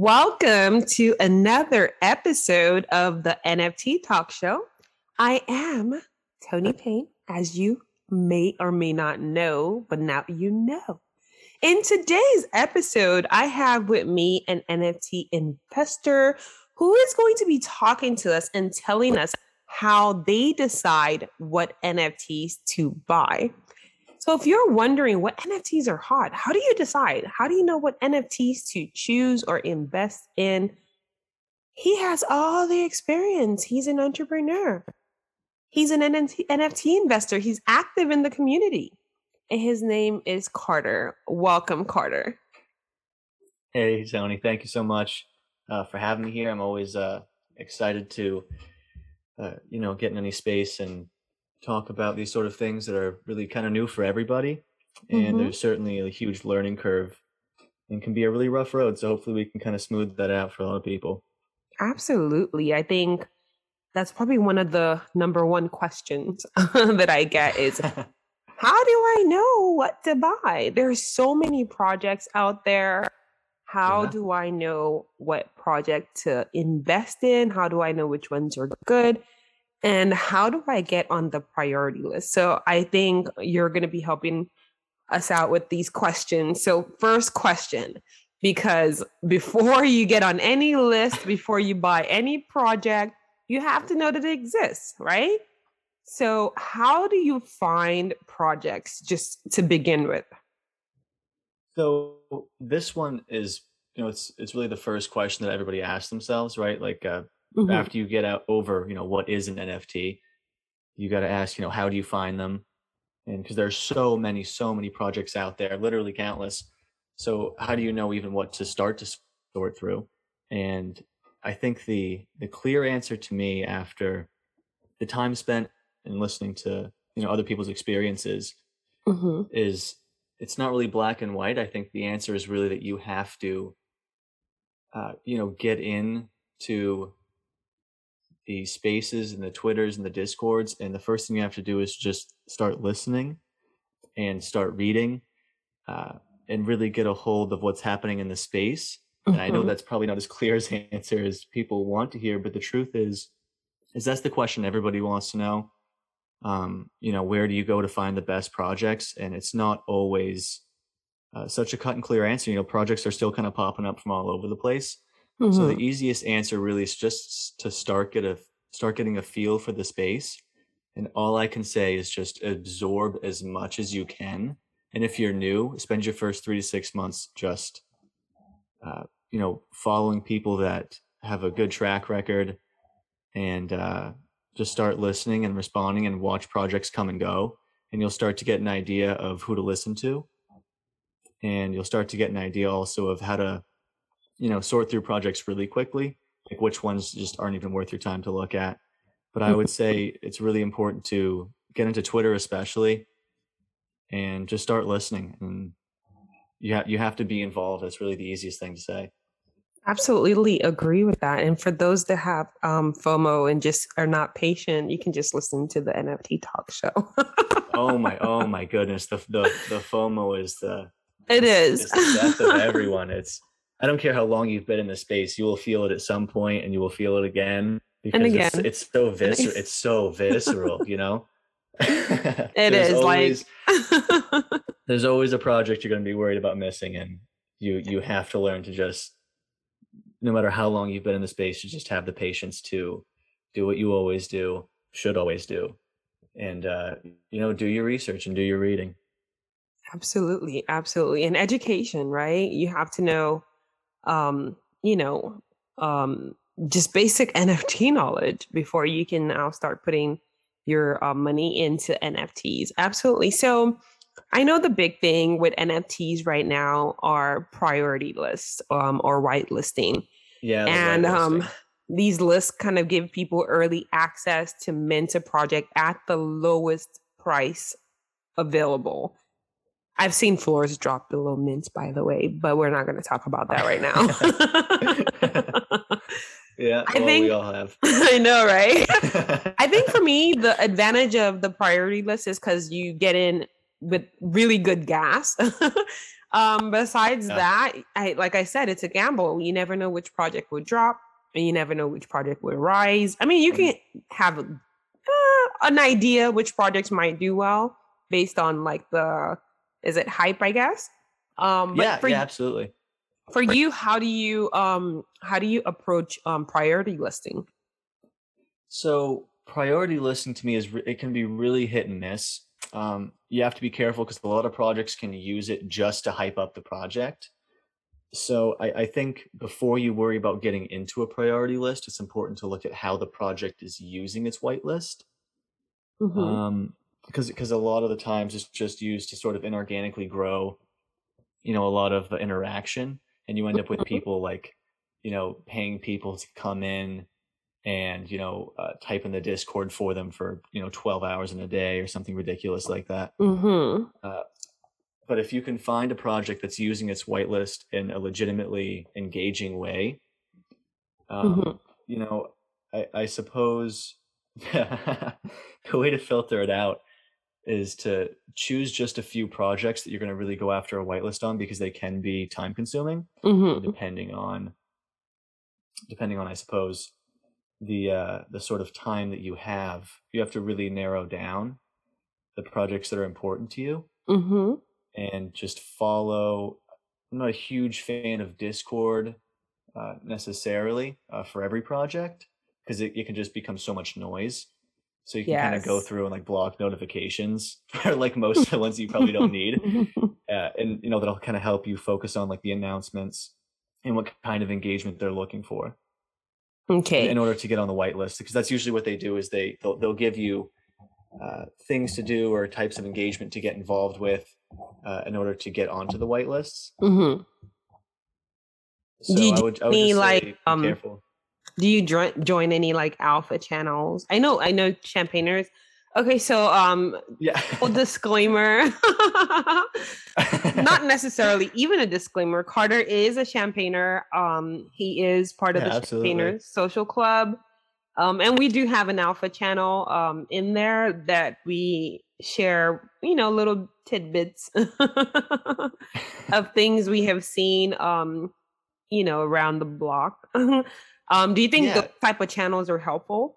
Welcome to another episode of the NFT Talk Show. I am Toni Payne, as you may or may not know, but now you know. In today's episode, I have with me an NFT investor who is going to be talking to us and telling us how they decide what NFTs to buy. So if you're wondering what NFTs are hot, how do you decide? How do you know what NFTs to choose or invest in? He has all the experience. He's an entrepreneur. He's an NFT investor. He's active in the community. And his name is Carter. Welcome, Carter. Hey, Toni. Thank you so much uh, for having me here. I'm always uh, excited to, uh, you know, get in any space and talk about these sort of things that are really kind of new for everybody. And mm-hmm. there's certainly a huge learning curve and can be a really rough road. So hopefully we can kind of smooth that out for a lot of people. Absolutely. I think that's probably one of the number one questions that I get is how do I know what to buy? There's so many projects out there. How yeah. do I know what project to invest in? How do I know which ones are good? And how do I get on the priority list? So I think you're going to be helping us out with these questions. So, first question because before you get on any list, before you buy any project, you have to know that it exists, right? So, how do you find projects just to begin with? So, this one is, you know, it's it's really the first question that everybody asks themselves, right? Like, uh, mm-hmm. after you get out over you know what is an nft you got to ask you know how do you find them and because there's so many so many projects out there literally countless so how do you know even what to start to sort through and i think the the clear answer to me after the time spent and listening to you know other people's experiences mm-hmm. is it's not really black and white i think the answer is really that you have to uh, you know get in to the spaces and the twitters and the discords and the first thing you have to do is just start listening and start reading uh, and really get a hold of what's happening in the space and mm-hmm. i know mm-hmm. that's probably not as clear as answer as people want to hear but the truth is is that's the question everybody wants to know um, you know where do you go to find the best projects and it's not always uh, such a cut and clear answer you know projects are still kind of popping up from all over the place Mm-hmm. So the mm-hmm. easiest answer really is just to start get a start getting a feel for the space. And all I can say is just absorb as much as you can. And if you're new, spend your first three to six months just, uh, you know, following people that have a good track record, and uh, just start listening and responding and watch projects come and go. And you'll start to get an idea of who to listen to, and you'll start to get an idea also of how to you know sort through projects really quickly like which ones just aren't even worth your time to look at. But i would say it's really important to get into twitter especially and just start listening and you have you have to be involved. That's really the easiest thing to say. Absolutely agree with that and for those that have um, fomo and just are not patient you can just listen to the nft talk show. Oh my oh my goodness the the, the fomo is the it is. the death of everyone. It's I don't care how long you've been in the space, you will feel it at some point and you will feel it again because again. It's, it's, so visceral. It's so visceral, you know? it is always, like there's always a project you're going to be worried about missing and you you have to learn to just no matter how long you've been in the space you just have the patience to do what you always do should always do and uh you know do your research and do your reading absolutely absolutely and education right you have to know um, you know, um, just basic NFT knowledge before you can now start putting your uh, money into NFTs. Absolutely. So I know the big thing with NFTs right now are priority lists um, or whitelisting. Yeah. And um, these lists kind of give people early access to mint a project at the lowest price available. I've seen floors drop below mint, by the way, but we're not going to talk about that right now. yeah, I well, think we all have. I know, right? I think for me, the advantage of the priority list is because you get in with really good gas. um, besides yeah. that, I like I said, it's a gamble. You never know which project would drop, and you never know which project will rise. I mean, you mm-hmm. can have uh, an idea which projects might do well based on like the is it hype, I guess. Um, but yeah, for, yeah, absolutely. For you, how do you um how do you approach um priority listing? So priority listing to me is it can be really hit and miss. Um, you have to be careful because a lot of projects can use it just to hype up the project. So I, I think before you worry about getting into a priority list, it's important to look at how the project is using its whitelist. Mm-hmm. Um, because because a lot of the times it's just used to sort of inorganically grow you know a lot of interaction and you end up with mm-hmm. people like you know paying people to come in and you know uh, type in the discord for them for you know 12 hours in a day or something ridiculous like that mm-hmm. uh, but if you can find a project that's using its whitelist in a legitimately engaging way um, mm-hmm. you know I, I suppose the way to filter it out is to choose just a few projects that you're going to really go after a whitelist on because they can be time consuming mm-hmm. depending on depending on i suppose the uh the sort of time that you have you have to really narrow down the projects that are important to you mm-hmm. and just follow i'm not a huge fan of discord uh, necessarily uh, for every project because it, it can just become so much noise so you can yes. kind of go through and like block notifications for like most of the ones you probably don't need. Uh, and you know that'll kind of help you focus on like the announcements and what kind of engagement they're looking for. Okay. In order to get on the whitelist because that's usually what they do is they they'll, they'll give you uh, things to do or types of engagement to get involved with uh, in order to get onto the whitelists. Mm-hmm. so do you I would, I would like um, careful do you join join any like alpha channels? I know, I know champagners. Okay, so um yeah. well, disclaimer. Not necessarily even a disclaimer. Carter is a champagner. Um he is part of yeah, the champagners social club. Um and we do have an alpha channel um in there that we share, you know, little tidbits of things we have seen um you know around the block. Um, do you think yeah. those type of channels are helpful?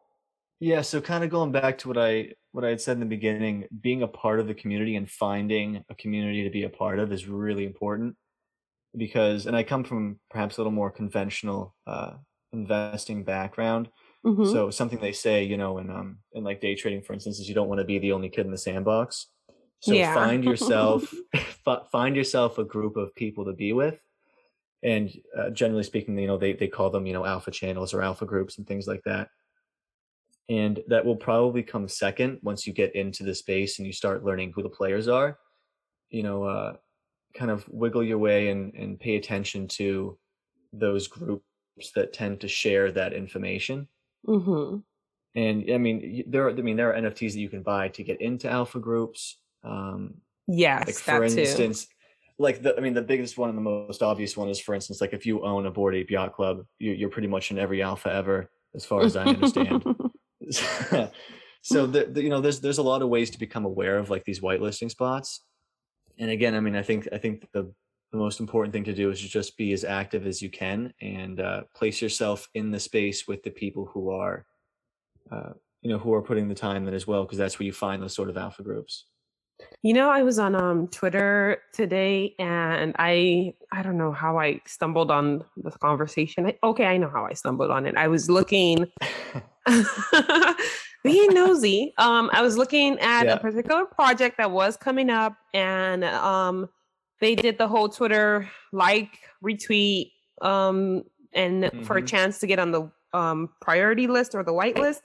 Yeah, so kind of going back to what I what I had said in the beginning, being a part of the community and finding a community to be a part of is really important because and I come from perhaps a little more conventional uh, investing background. Mm-hmm. So something they say, you know, in um in like day trading, for instance, is you don't want to be the only kid in the sandbox. So yeah. find yourself find yourself a group of people to be with and uh, generally speaking you know they, they call them you know alpha channels or alpha groups and things like that. And that will probably come second once you get into the space and you start learning who the players are. You know uh, kind of wiggle your way and, and pay attention to those groups that tend to share that information. Mm-hmm. and i mean there are i mean there are nfts that you can buy to get into alpha groups um yes like for instance too like the, I mean, the biggest one and the most obvious one is, for instance, like if you own a Bored Ape Yacht Club, you, are pretty much in every alpha ever, as far as I understand. so the, the, you know, there's there's a lot of ways to become aware of like these whitelisting spots. And again, I mean, I think I think the the most important thing to do is just be as active as you can and uh, place yourself in the space with the people who are, uh, you know, who are putting the time in as well, because that's where you find those sort of alpha groups. You know, I was on um Twitter today and I I don't know how I stumbled on this conversation. I, okay, I know how I stumbled on it. I was looking being nosy. Um I was looking at yeah. a particular project that was coming up and um they did the whole Twitter like retweet um and mm-hmm. for a mm-hmm. chance to get on the um priority list or the white list.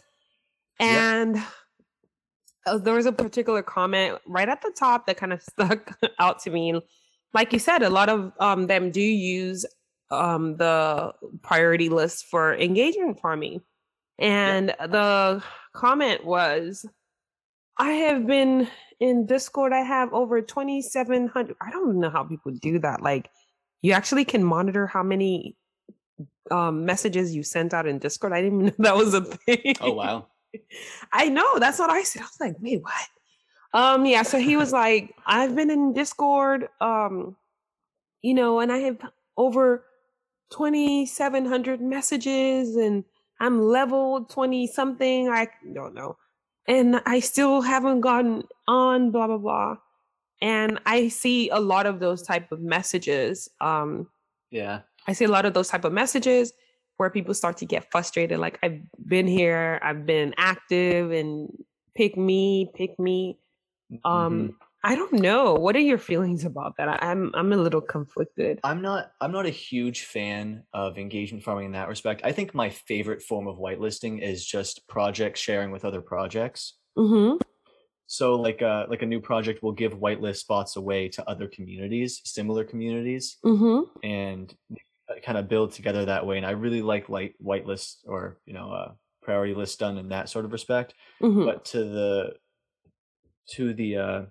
And there was a particular comment right at the top that kind of stuck out to me. Like you said, a lot of um, them do use um the priority list for engagement farming. And yep. the comment was I have been in Discord, I have over 2,700. I don't know how people do that. Like, you actually can monitor how many um, messages you sent out in Discord. I didn't even know that was a thing. Oh, wow. I know. That's what I said. I was like, wait, what? Um, yeah. So he was like, I've been in Discord, um, you know, and I have over 2,700 messages and I'm level 20 something. I don't know and I still haven't gotten on, blah, blah, blah. And I see a lot of those type of messages. Um, yeah. I see a lot of those type of messages where people start to get frustrated. Like, I've been here, I've been active, and pick me, pick me. Um, mm-hmm. I don't know. What are your feelings about that? I, am I'm a little conflicted. I'm not I'm not a huge fan of engagement farming in that respect. I think my favorite form of whitelisting is just project sharing with other projects. Mm-hmm. So like a uh, like a new project will give whitelist spots away to other communities, similar communities, mm-hmm. and kind of build together that way. And I really like light whitelist or you know uh, priority list done in that sort of respect. Mm-hmm. But to the to the uh,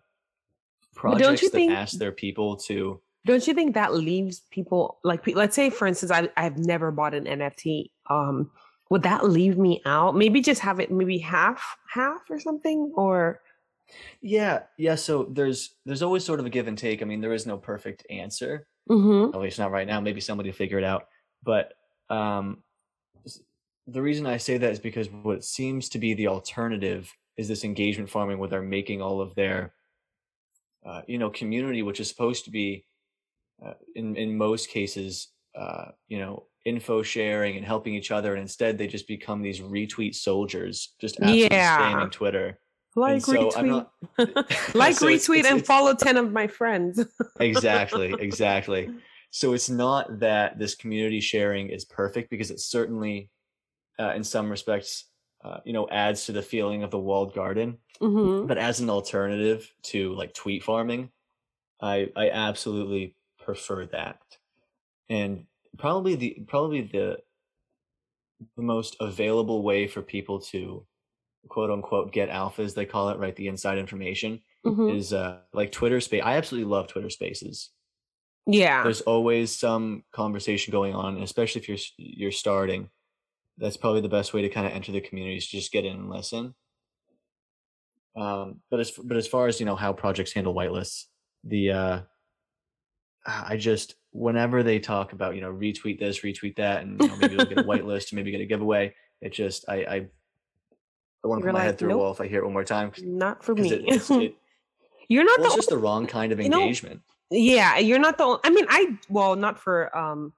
projects that think, ask their people to don't you think that leaves people like let's say for instance I, i've never bought an nft um would that leave me out maybe just have it maybe half half or something or yeah yeah so there's there's always sort of a give and take i mean there is no perfect answer mm-hmm. at least not right now. Maybe somebody will figure it out. But um the reason i say that is because what seems to be the alternative is this engagement farming where they're making all of their uh, you know community which is supposed to be uh, in in most cases uh, you know info sharing and helping each other and instead they just become these retweet soldiers just absolutely yeah. spamming twitter like so retweet not, like so retweet it's, it's, and it's, follow 10 of my friends exactly exactly so it's not that this community sharing is perfect because it certainly uh, in some respects uh, you know adds to the feeling of the walled garden mm-hmm. but as an alternative to like tweet farming i i absolutely prefer that and probably the probably the the most available way for people to quote unquote get alphas they call it right the inside information mm-hmm. is uh like twitter space i absolutely love twitter spaces yeah there's always some conversation going on especially if you're you're starting that's probably the best way to kind of enter the community is just get in and listen. Um, but as but as far as you know how projects handle whitelists, the uh, I just whenever they talk about you know retweet this, retweet that, and you know, maybe they'll get a whitelist, maybe get a giveaway. It just I I, I want to put my head through nope, a wall if I hear it one more time. Not for me. It, it, you're not. Well, the, it's just the wrong kind of engagement. Know, yeah, you're not the. Only, I mean, I well, not for um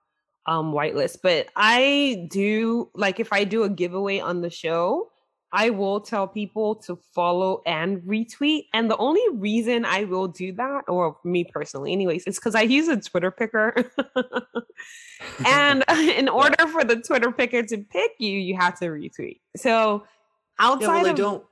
um whitelist but i do like if i do a giveaway on the show i will tell people to follow and retweet and the only reason i will do that or me personally anyways is because i use a twitter picker and in order for the twitter picker to pick you you have to retweet so outside yeah, well, of, don't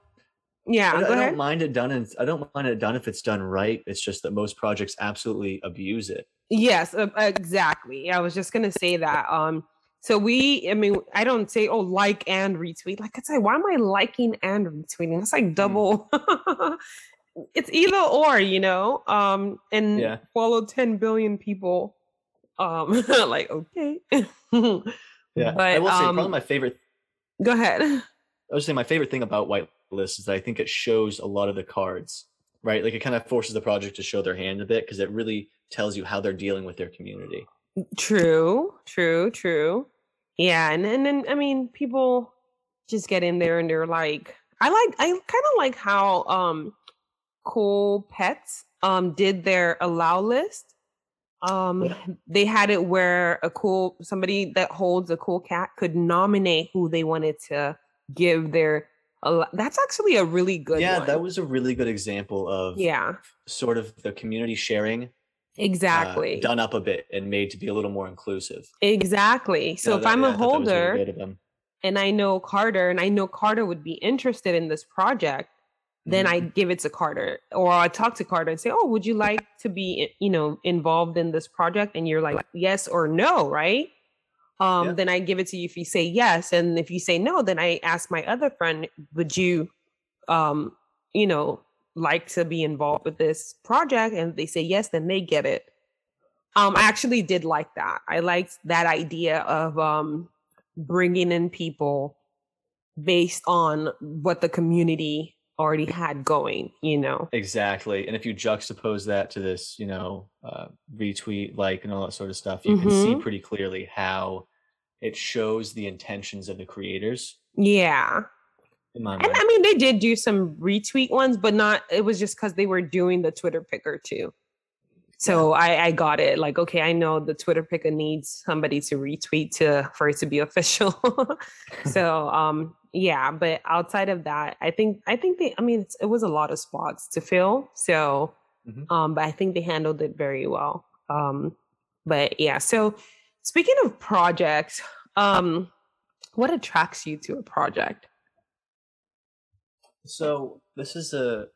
yeah, I, I don't mind it done, and I don't mind it done if it's done right. It's just that most projects absolutely abuse it. Yes, uh, exactly. I was just gonna say that. Um, so we, I mean, I don't say oh like and retweet. Like I say, why am I liking and retweeting? It's like hmm. double. Mm. it's either or, you know. Um, and yeah. follow ten billion people. Um, like okay. yeah, but, I will say um, probably my favorite. Go ahead. I was saying my favorite thing about white list is that I think it shows a lot of the cards, right? Like it kind of forces the project to show their hand a bit because it really tells you how they're dealing with their community. True, true, true. Yeah, and and then I mean, people just get in there and they're like, I like, I kind of like how um, Cool Pets um did their allow list. Um, yeah. they had it where a cool somebody that holds a cool cat could nominate who they wanted to give their that's actually a really good yeah one. that was a really good example of yeah sort of the community sharing exactly uh, done up a bit and made to be a little more inclusive exactly so if that, i'm yeah, a holder really and i know carter and i know carter would be interested in this project then Mhm. I give it to Carter, or I talk to Carter and say, "Oh, would you like to be, you know, involved in this project?" And you're like, "Yes" or "No," right? Um, Yeah. Then I give it to you if you say yes, and if you say no, then I ask my other friend, "Would you, um, you know, like to be involved with this project?" And if they say yes, then they get it. Um, I actually did like that. I liked that idea of um bringing in people based on what the community already had going, you know. Exactly. And if you juxtapose that to this, you know, uh, retweet, like, and all that sort of stuff, you can see Mhm. pretty clearly how it shows the intentions of the creators. Yeah. And I mean they did do some retweet ones, but not it was just because they were doing the Twitter picker too. So I, I got it. Like, okay, I know the Twitter picker needs somebody to retweet to for it to be official. so um yeah, but outside of that, I think I think they I mean it's, it was a lot of spots to fill. So Mhm. um but I think they handled it very well. Um but yeah, so speaking of projects, um what attracts you to a project? So this is a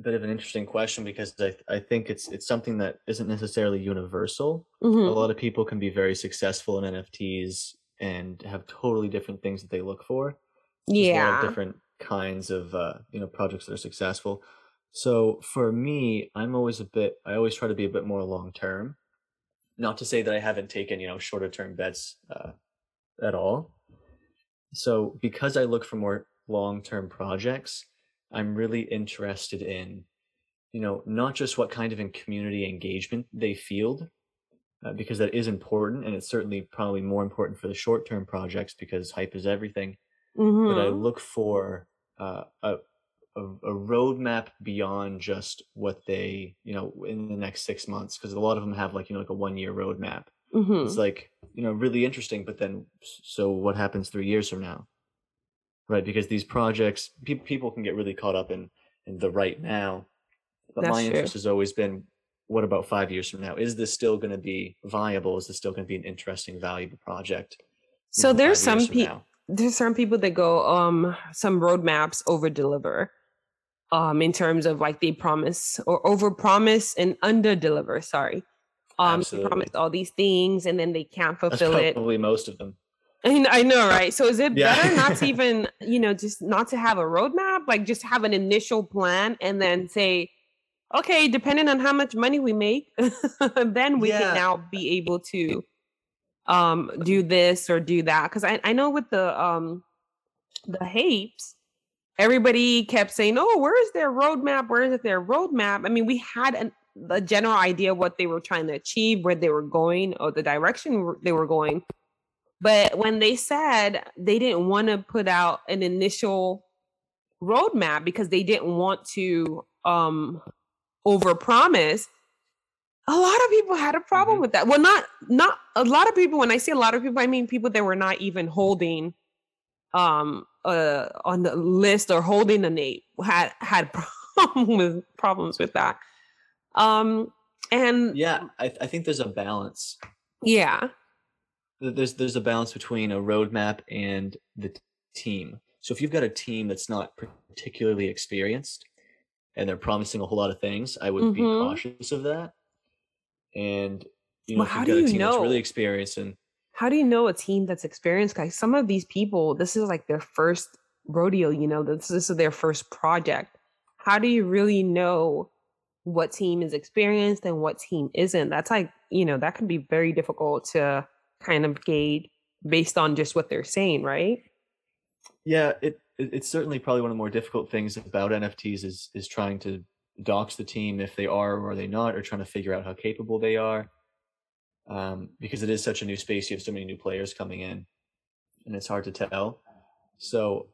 bit of an interesting question because I, I think it's it's something that isn't necessarily universal. A Mhm. lot of people can be very successful in NFTs and have totally different things that they look for. There's a lot Yeah. different kinds of uh, you know projects that are successful. So for me, I'm always a bit. I always try to be a bit more long term. Not to say that I haven't taken you know shorter term bets uh, at all. So because I look for more long term projects, I'm really interested in you know not just what kind of in community engagement they field uh, because that is important and it's certainly probably more important for the short term projects because hype is everything but I look for uh, a, a a roadmap beyond just what they you know in the next six months because a lot of them have like you know like a one year roadmap. Mhm. It's like you know really interesting, but then so what happens three years from now, right? Because these projects people people can get really caught up in in the right now, but That's my true. interest has always been what about five years from now? Is this still going to be viable? Is this still going to be an interesting, valuable project? So there's some people? There's some people that go um some roadmaps over deliver um in terms of like they promise or over promise and under deliver sorry um they promise all these things and then they can't That's fulfill it probably most of them. I, kn- I know right so is it Yeah. better not to even you know just not to have a roadmap like just have an initial plan and then say okay depending on how much money we make then we Yeah. can now be able to um do this or do that because I, I know with the um the hapes everybody kept saying oh where is their roadmap? Where is their roadmap? I mean we had an, a general idea what they were trying to achieve where they were going or the direction they were going. But when they said they didn't want to put out an initial roadmap because they didn't want to um overpromise a lot of people had a problem Mhm. with that well not not a lot of people when i say a lot of people i mean people that were not even holding um uh on the list or holding the name had had problem with problems with that um and Yeah, I, I think there's a balance. yeah There's there's a balance between a roadmap and the t- team. So if you've got a team that's not particularly experienced and they're promising a whole lot of things, I would be Mhm. cautious of that. And you know, Well, how do you team that's really experienced and how do you know a team that's experienced? Guys some of these people this is like their first rodeo you know this, this is their first project. How do you really know what team is experienced and what team isn't? That's like you know that can be very difficult to kind of gauge based on just what they're saying right? Yeah, it it's certainly probably one of the more difficult things about NFTs is is trying to dox the team if they are or are they not, or trying to figure out how capable they are. Um, because it is such a new space, you have so many new players coming in, and it's hard to tell. So,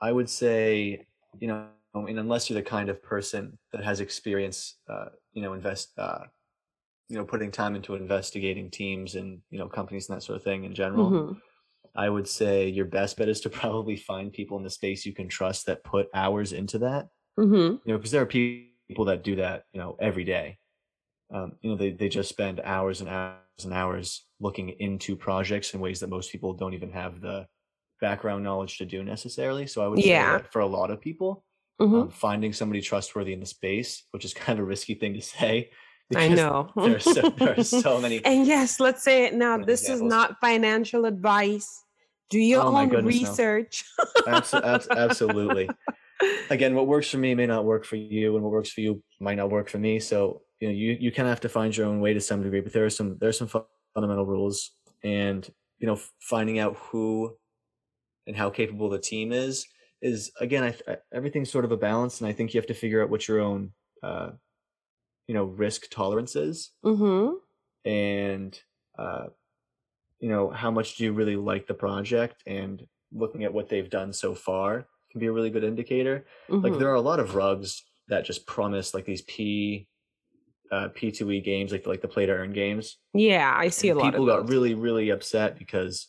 I would say, you know, I mean, unless you're the kind of person that has experience, uh, you know, invest, uh, you know, putting time into investigating teams and you know companies and that sort of thing in general. Mhm. I would say your best bet is to probably find people in the space you can trust that put hours into that. Mhm. You know, because there are people that do that, you know, every day. Um, you know, they, they just spend hours and hours and hours looking into projects in ways that most people don't even have the background knowledge to do necessarily. So I would say Yeah. that for a lot of people, Mhm. um, finding somebody trustworthy in the space, which is kind of a risky thing to say. I know. There are so, there are so many. and yes, let's say it now. This is not financial advice. Do your Oh own goodness, no. research. Abso- abs- absolutely. Again, what works for me may not work for you, and what works for you might not work for me. So you know, you you kind of have to find your own way to some degree. But there are some there are some fu- fundamental rules, and you know, finding out who and how capable the team is is again, I, I, everything's sort of a balance, and I think you have to figure out what your own uh, you know risk tolerance is. mm-hmm. and uh, you know how much do you really like the project and looking at what they've done so far can be a really good indicator. Like Mhm. there are a lot of rugs that just promise like these p uh, p2e games like like the play to earn games. Yeah, I see a and lot people got really really upset because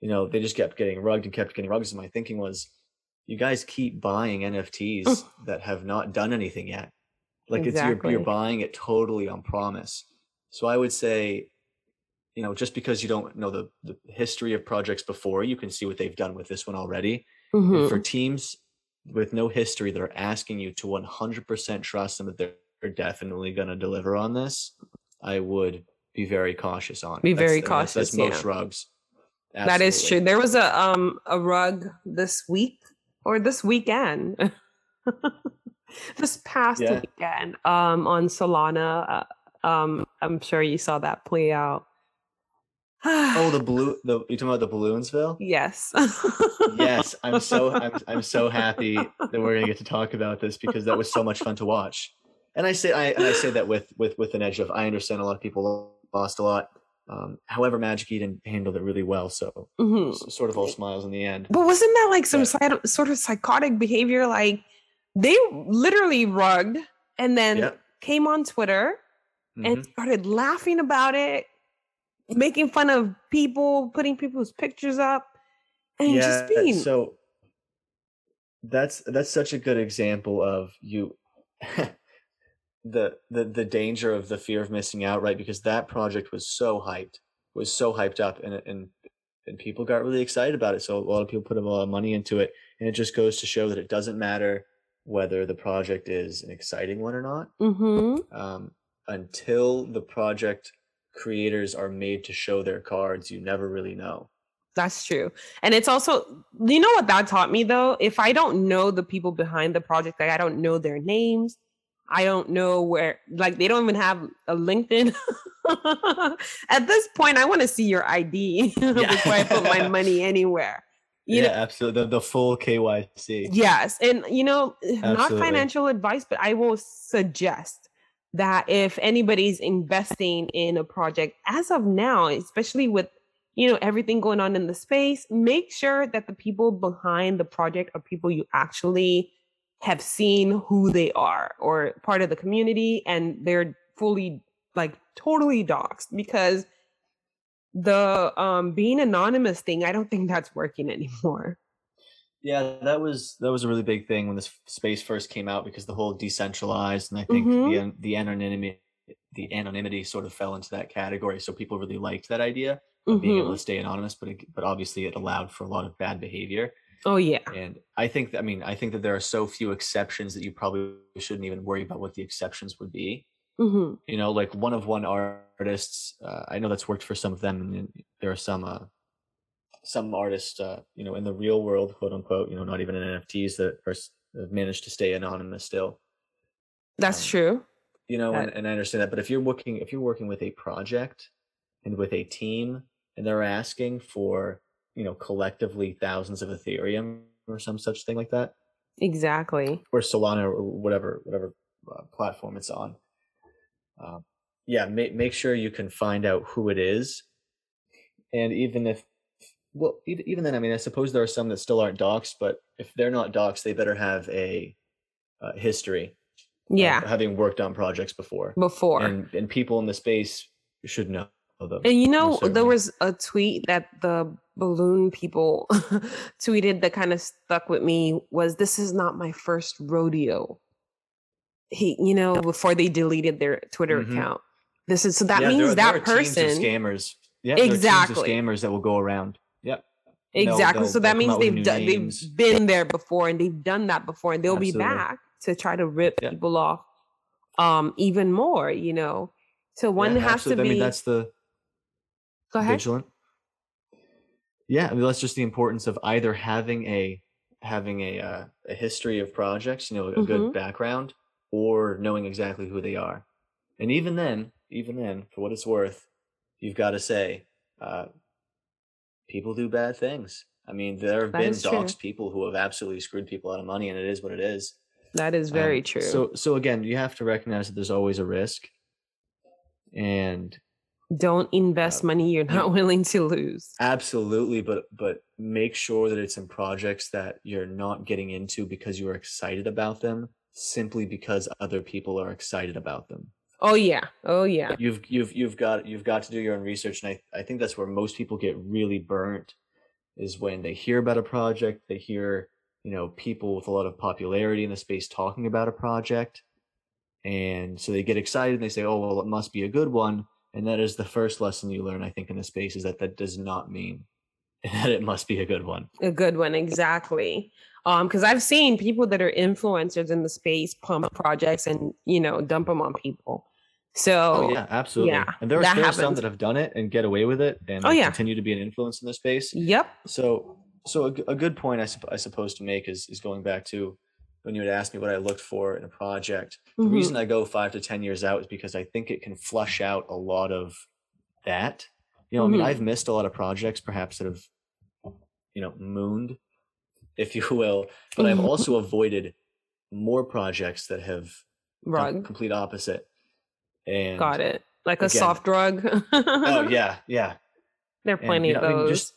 you know they just kept getting rugged and kept getting rugged. So my thinking was you guys keep buying nfts that have not done anything yet. Like it's you're, you're buying it totally on promise. So i would say you know just because you don't know the, the history of projects before you can see what they've done with this one already Mhm. for teams with no history that are asking you to 100% trust them that they're, they're definitely going to deliver on this i would be very cautious on it. Be That's- very and that's, that's cautious, most yeah. rugs That is true. There was a um a rug this week or this weekend. this past Yeah. weekend um on Solana. Uh, um I'm sure you saw that play out. oh the blue the you talking about the balloonsville yes. yes i'm so I'm, I'm so happy that we're gonna get to talk about this because that was so much fun to watch and i say i and i say that with with with an edge of i understand a lot of people lost a lot um however magic eden handled it really well so Mhm. sort of all smiles in the end But wasn't that like some Yeah. side, sort of psychotic behavior? Like they literally rugged and then Yep. came on Twitter and Mhm. started laughing about it, making fun of people, putting people's pictures up, and just being. so that's that's such a good example of you the the the danger of the fear of missing out right? Because that project was so hyped was so hyped up and and and people got really excited about it so a lot of people put a lot of money into it and it just goes to show that it doesn't matter whether the project is an exciting one or not. Hmm um, until the project creators are made to show their cards you never really know That's true. And it's also, you know what that taught me though? If I don't know the people behind the project, like I don't know their names, I don't know where, like they don't even have a LinkedIn. At this point, I want to see your ID before I put my money anywhere. You yeah, know, absolutely. The, the full KYC. Yes. And, you know, not financial advice, but I will suggest that if anybody's investing in a project as of now, especially with, you know, everything going on in the space, make sure that the people behind the project are people you actually have seen who they are or part of the community and they're fully like totally doxxed because the um being anonymous thing, I don't think that's working anymore. Yeah, that was that was a really big thing when this space first came out because the whole decentralized and I think Mhm. the the anonymity the anonymity sort of fell into that category. So people really liked that idea of being able Mhm. to stay anonymous, but it, but obviously it allowed for a lot of bad behavior. Oh yeah. And I think that, I mean I think that there are so few exceptions that you probably shouldn't even worry about what the exceptions would be. hmm you know like one of one artists uh, i know that's worked for some of them and there are some uh some artists uh you know in the real world quote unquote you know not even in nfts that are have managed to stay anonymous still That's Um, true. you know and, That- and i understand that but if you're working if you're working with a project and with a team and they're asking for you know collectively thousands of ethereum or some such thing like that Exactly. or Solana or whatever whatever uh, platform it's on. Um, yeah, make make sure you can find out who it is, and even if well, even, then, I mean, I suppose there are some that still aren't docs, but if they're not docs, they better have a uh, history, of Yeah. having worked on projects before, Before. And, and people in the space should know them. And you know, there was a tweet that the balloon people tweeted that kind of stuck with me was this is not my first rodeo. He, you know, before they deleted their Twitter Mhm. account. This is so that Yeah, there means there that of person scammers. Yeah, there Exactly. of scammers that will go around. Yep. exactly. they'll- so that means they've done, they've been there before and they've done that before, and they'll be back to try to rip Yeah. people off um even more. You know, so one Yeah, has to be. I mean, that's the go ahead. vigilant. Yeah, I mean, that's just the importance of either having a having a uh, a history of projects, you know, a Mhm. good background, or knowing exactly who they are. And even then, even then, for what it's worth, you've got to say, uh, people do bad things. I mean, there have That been true. people who have absolutely screwed people out of money, and it is what it is. That is very Um, true. So, so again, you have to recognize that there's always a risk, and Don't invest Uh, money you're not willing to lose. Absolutely, but but make sure that it's in projects that you're not getting into because you are excited about them, simply because other people are excited about them. Oh yeah. Oh yeah. You've you've you've got you've got to do your own research, and I I think that's where most people get really burnt, is when they hear about a project, they hear you know people with a lot of popularity in the space talking about a project, and so they get excited and they say, oh well, it must be a good one, and that is the first lesson you learn, I think, in the space is that that does not mean that it must be a good one. A good one, exactly. Um, because I've seen people that are influencers in the space pump projects and you know dump them on people. So Oh yeah, absolutely. yeah, and there are, there are some that have done it and get away with it and Oh, yeah. continue to be an influence in the space. yep. So, so a, a good point I, I suppose to make is is going back to when you had asked me what I looked for in a project. The Mhm. reason I go five to ten years out is because I think it can flush out a lot of that. You know, I mean, Mhm. I've missed a lot of projects, perhaps that have, you know, mooned, if you will. But I've Mhm. also avoided more projects that have done complete opposite. And Got it. Like a again- soft rug. Oh yeah, yeah. There are And, plenty you know, of I mean, those. just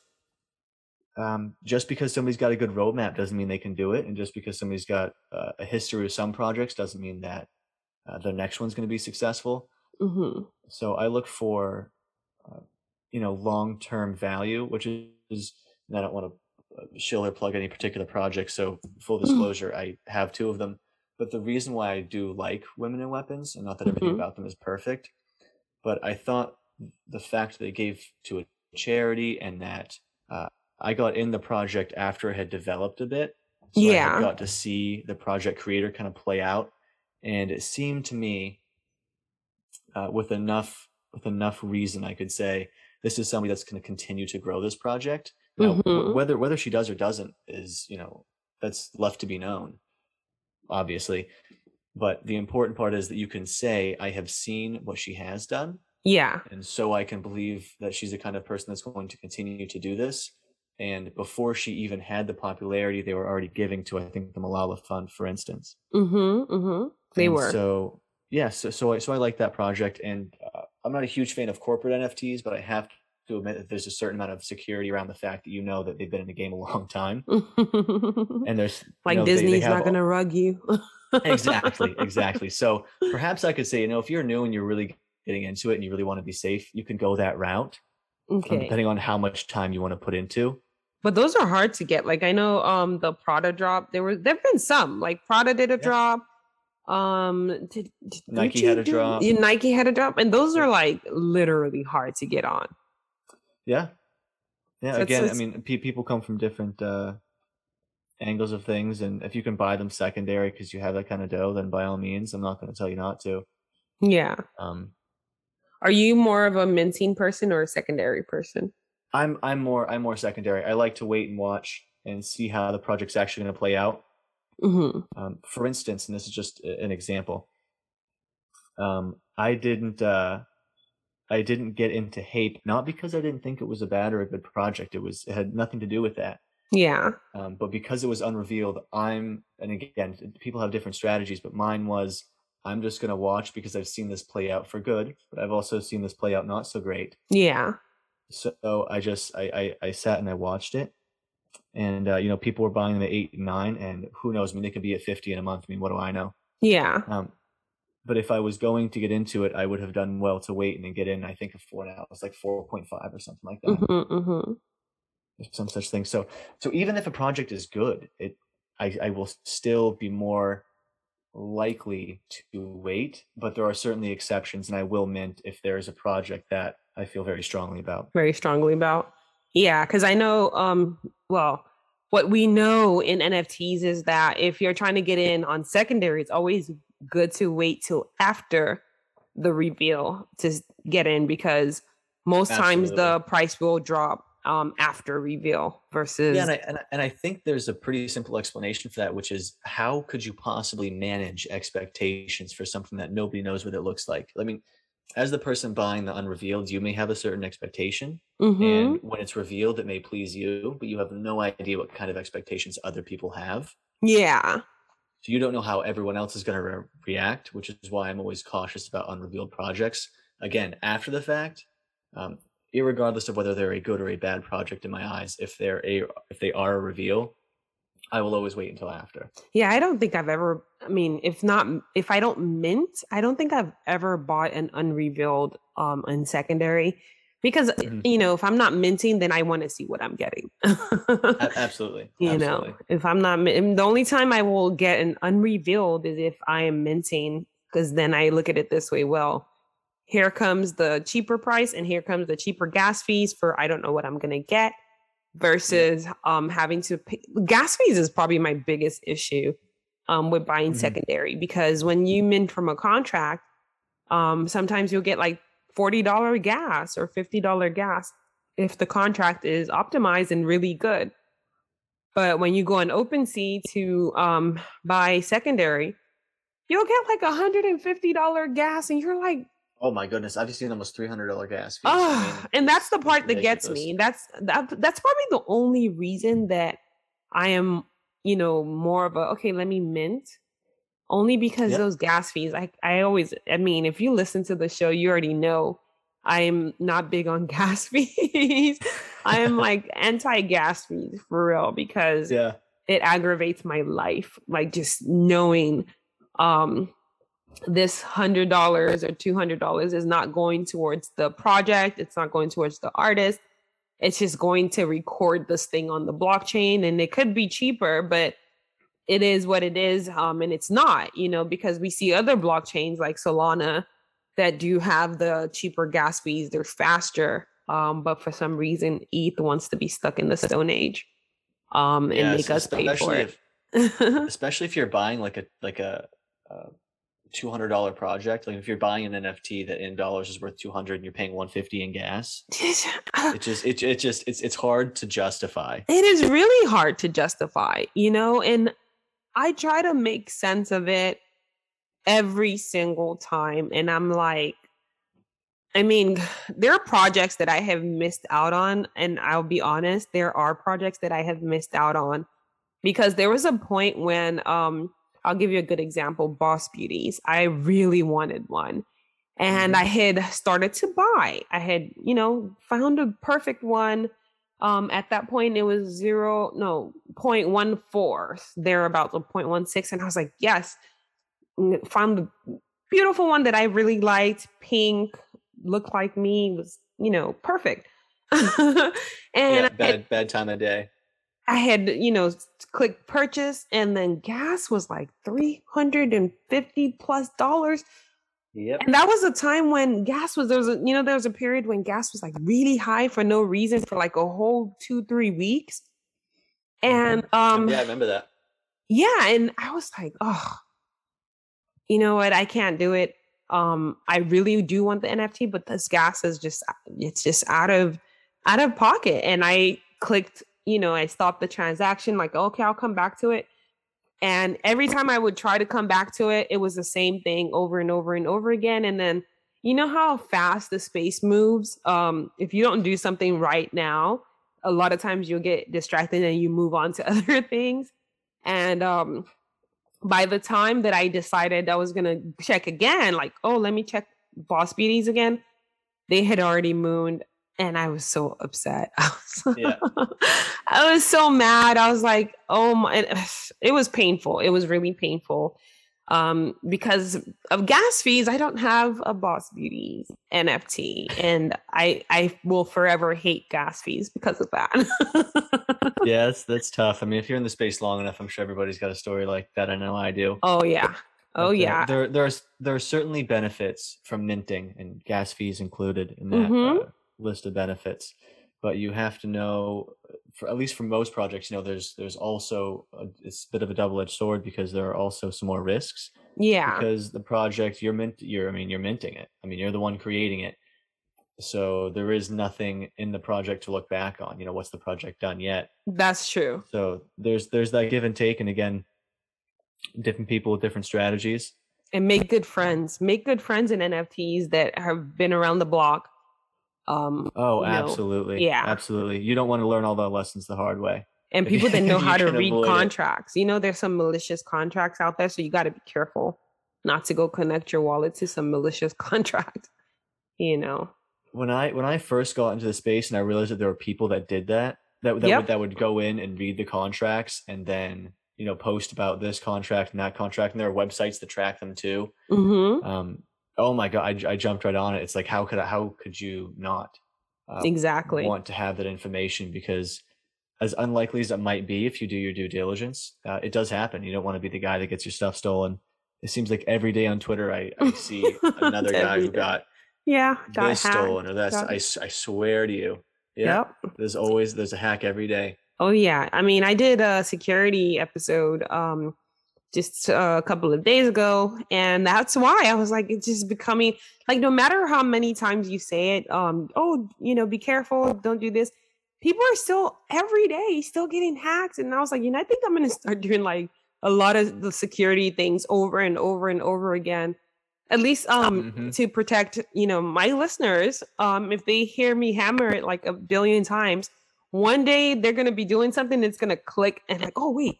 um, just because somebody's got a good roadmap doesn't mean they can do it, and just because somebody's got uh, a history of some projects doesn't mean that uh, the next one's going to be successful. hmm So I look for, uh, you know, long-term value, which is, and I don't want to shill or plug any particular project. So full disclosure, I have two of them. But the reason why I do like Women and Weapons, and not that everything Mhm. about them is perfect, but I thought the fact that they gave to a charity and that uh, I got in the project after it had developed a bit. So I Yeah. got to see the project creator kind of play out, and it seemed to me uh, with enough with enough reason, I could say this is somebody that's going to continue to grow this project. Now, Mhm. whether whether she does or doesn't is you know that's left to be known, obviously. But the important part is that you can say I have seen what she has done, Yeah. and so I can believe that she's the kind of person that's going to continue to do this. And before she even had the popularity, they were already giving to I think the Malala Fund, for instance. Mm-hmm. Mm-hmm. They And were. So yeah, so so I, so I like that project, and uh, I'm not a huge fan of corporate NFTs, but I have to admit that there's a certain amount of security around the fact that you know that they've been in the game a long time, and there's you like know, they- they Disney's not going to rug you. exactly exactly. So perhaps I could say, you know, if you're new and you're really getting into it and you really want to be safe, you can go that route, um, Okay. depending on how much time you want to put into. But those are hard to get. Like I know um the Prada drop, there were there've been some. Like Prada did a Yeah. drop. Um did, did Nike had a do- drop. Nike had a drop. And those are like literally hard to get on. Yeah. Yeah. So it's- again, I mean, pe- people come from different uh, angles of things, and if you can buy them secondary because you have that kind of dough, then by all means, I'm not going to tell you not to. Yeah. Um, Are you more of a minting person or a secondary person? I'm I'm more I'm more secondary. I like to wait and watch and see how the project's actually going to play out. Mm-hmm. Um, for instance, and this is just an example. Um, I didn't uh, I didn't get into Hape not because I didn't think it was a bad or a good project. It was it had nothing to do with that. Yeah. um, but because it was unrevealed i'm and again people have different strategies but mine was i'm just going to watch because i've seen this play out for good but i've also seen this play out not so great Yeah. so i just i i, I sat and i watched it and uh, you know people were buying them at eight and nine and who knows i mean they could be at 50 in a month i mean what do i know Yeah. um, but if i was going to get into it i would have done well to wait and then get in i think a four now it's like 4.5 or something like that Mm-hmm, mm-hmm. or some such thing. So so even if a project is good, it I, I will still be more likely to wait, but there are certainly exceptions and I will mint if there is a project that I feel very strongly about. Very strongly about. Yeah, because I know. Um, well, what we know in NFTs is that if you're trying to get in on secondary, it's always good to wait till after the reveal to get in because most Absolutely. times the price will drop um, after reveal versus. Yeah, and I, and I, and I think there's a pretty simple explanation for that, which is how could you possibly manage expectations for something that nobody knows what it looks like? I mean, as the person buying the unrevealed, you may have a certain expectation, mm-hmm. and when it's revealed, it may please you, but you have no idea what kind of expectations other people have. Yeah. So you don't know how everyone else is going to re- react, which is why I'm always cautious about unrevealed projects. Again, after the fact, um, regardless of whether they're a good or a bad project in my eyes, if they're a if they are a reveal, I will always wait until after. Yeah, I don't think I've ever. I mean, if not, if I don't mint, I don't think I've ever bought an unrevealed um in secondary because mm-hmm. you know if I'm not minting, then I want to see what I'm getting. Absolutely. You Absolutely. know, if I'm not, the only time I will get an unrevealed is if I am minting, because then I look at it this way. Well, here comes the cheaper price, and here comes the cheaper gas fees for I don't know what I'm gonna get versus yeah. um, having to pay. gas fees is probably my biggest issue um, with buying mm-hmm. secondary because when you mint from a contract, um, sometimes you'll get like $40 gas or $50 gas if the contract is optimized and really good. But when you go on OpenSea to um, buy secondary, you'll get like $150 gas and you're like, Oh my goodness, I've seen almost three hundred dollar gas fees. Oh, I mean, and that's the part that gets me. That's that, that's probably the only reason that I am, you know, more of a okay. Let me mint, only because yep. those gas fees. I I always, I mean, if you listen to the show, you already know I'm not big on gas fees. I am like anti gas fees for real because yeah, it aggravates my life. Like just knowing um this hundred dollars or two hundred dollars is not going towards the project it's not going towards the artist it's just going to record this thing on the blockchain and it could be cheaper but it is what it is um, and it's not you know because we see other blockchains like solana that do have the cheaper gas fees they're faster um, but for some reason eth wants to be stuck in the stone age um, and make us pay for it if, especially if you're buying like a like a, a two hundred dollar project. Like if you're buying an NFT that in dollars is worth two hundred and you're paying one fifty in gas, it just it, it just it's it's hard to justify. It is really hard to justify, you know. And I try to make sense of it every single time, and I'm like. I mean, there are projects that I have missed out on, and I'll be honest, there are projects that I have missed out on because there was a point when um I'll give you a good example Boss Beauties. I really wanted one. And mm-hmm. I had started to buy. I had, you know, found a perfect one. Um, at that point, it was zero, no, 0.14, thereabouts, or 0.16. And I was like, yes, found the beautiful one that I really liked, pink, looked like me, was, you know, perfect. and yeah, bad, bad time of day. I had, you know, click purchase and then gas was like 350 plus dollars. Yep. And that was a time when gas was there was a you know there was a period when gas was like really high for no reason for like a whole 2 3 weeks. And um Yeah, I remember that. Yeah, and I was like, "Oh, you know what? I can't do it. Um I really do want the NFT, but this gas is just it's just out of out of pocket." And I clicked you know, I stopped the transaction, like, okay, I'll come back to it. And every time I would try to come back to it, it was the same thing over and over and over again. And then, you know how fast the space moves? Um, if you don't do something right now, a lot of times you'll get distracted and you move on to other things. And um, by the time that I decided I was going to check again, like, oh, let me check Boss Beauties again, they had already mooned and I was so upset. Was, yeah. I was so mad. I was like, oh my, it was painful. It was really painful. Um, because of gas fees, I don't have a Boss Beauty NFT, and I I will forever hate gas fees because of that. yeah, that's that's tough. I mean, if you're in the space long enough, I'm sure everybody's got a story like that. I know I do. Oh yeah, oh yeah. There there's there are certainly benefits from minting, and gas fees included in that. Mm-hmm. Uh, list of benefits. But you have to know for at least for most projects, you know, there's there's also a, it's a bit of a double-edged sword because there are also some more risks. Yeah. Because the project you're mint you're I mean you're minting it. I mean you're the one creating it. So there is nothing in the project to look back on. You know, what's the project done yet? That's true. So there's there's that give and take and again different people with different strategies. And make good friends. Make good friends in NFTs that have been around the block um, oh, absolutely. Know, yeah. Absolutely. You don't want to learn all the lessons the hard way. And people that know how to read contracts. It. You know, there's some malicious contracts out there, so you got to be careful not to go connect your wallet to some malicious contract. You know. When I when I first got into the space and I realized that there were people that did that, that that, yep. would, that would go in and read the contracts and then you know post about this contract and that contract, and there are websites that track them too. Mm-hmm. Um, oh my god I, I jumped right on it. It's like how could I, how could you not uh, exactly. want to have that information? Because as unlikely as it might be if you do your due diligence uh, it does happen. You don't want to be the guy that gets your stuff stolen. It seems like every day on twitter i, I see another guy who got yeah got this stolen or that's I, I swear to you. Yeah yep. there's always there's a hack every day. Oh yeah. I mean i did a security episode um just uh, a couple of days ago and that's why i was like it's just becoming like no matter how many times you say it um oh you know be careful don't do this people are still every day still getting hacked and i was like you know i think i'm gonna start doing like a lot of the security things over and over and over again at least um mm-hmm. to protect you know my listeners um if they hear me hammer it like a billion times one day they're gonna be doing something that's gonna click and like oh wait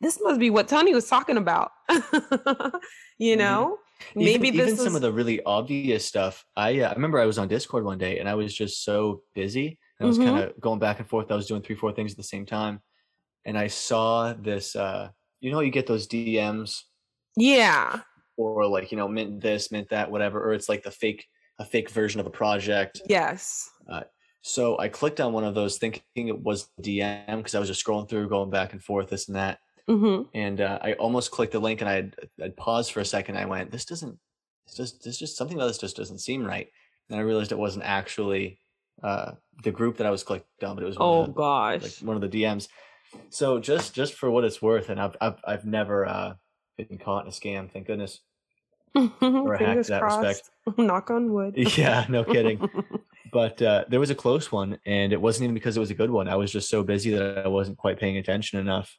this must be what Toni was talking about. you mm-hmm. know, mm-hmm. maybe even, even was... some of the really obvious stuff. I uh, I remember I was on Discord one day and I was just so busy. I was mm-hmm. kind of going back and forth. I was doing three, four things at the same time, and I saw this. uh You know, you get those DMs. Yeah. Or like you know, mint this, mint that, whatever. Or it's like the fake, a fake version of a project. Yes. Uh, so I clicked on one of those thinking it was DM because I was just scrolling through, going back and forth, this and that. Mm-hmm. And uh, I almost clicked the link and I'd, I'd paused for a second. I went, this doesn't, this just, this just something about this just doesn't seem right. And I realized it wasn't actually uh, the group that I was clicked on, but it was oh the, gosh, like one of the DMs. So just just for what it's worth, and I've I've, I've never uh, been caught in a scam, thank goodness, or a hack to that crossed. respect. Knock on wood. yeah, no kidding. but uh, there was a close one, and it wasn't even because it was a good one. I was just so busy that I wasn't quite paying attention enough.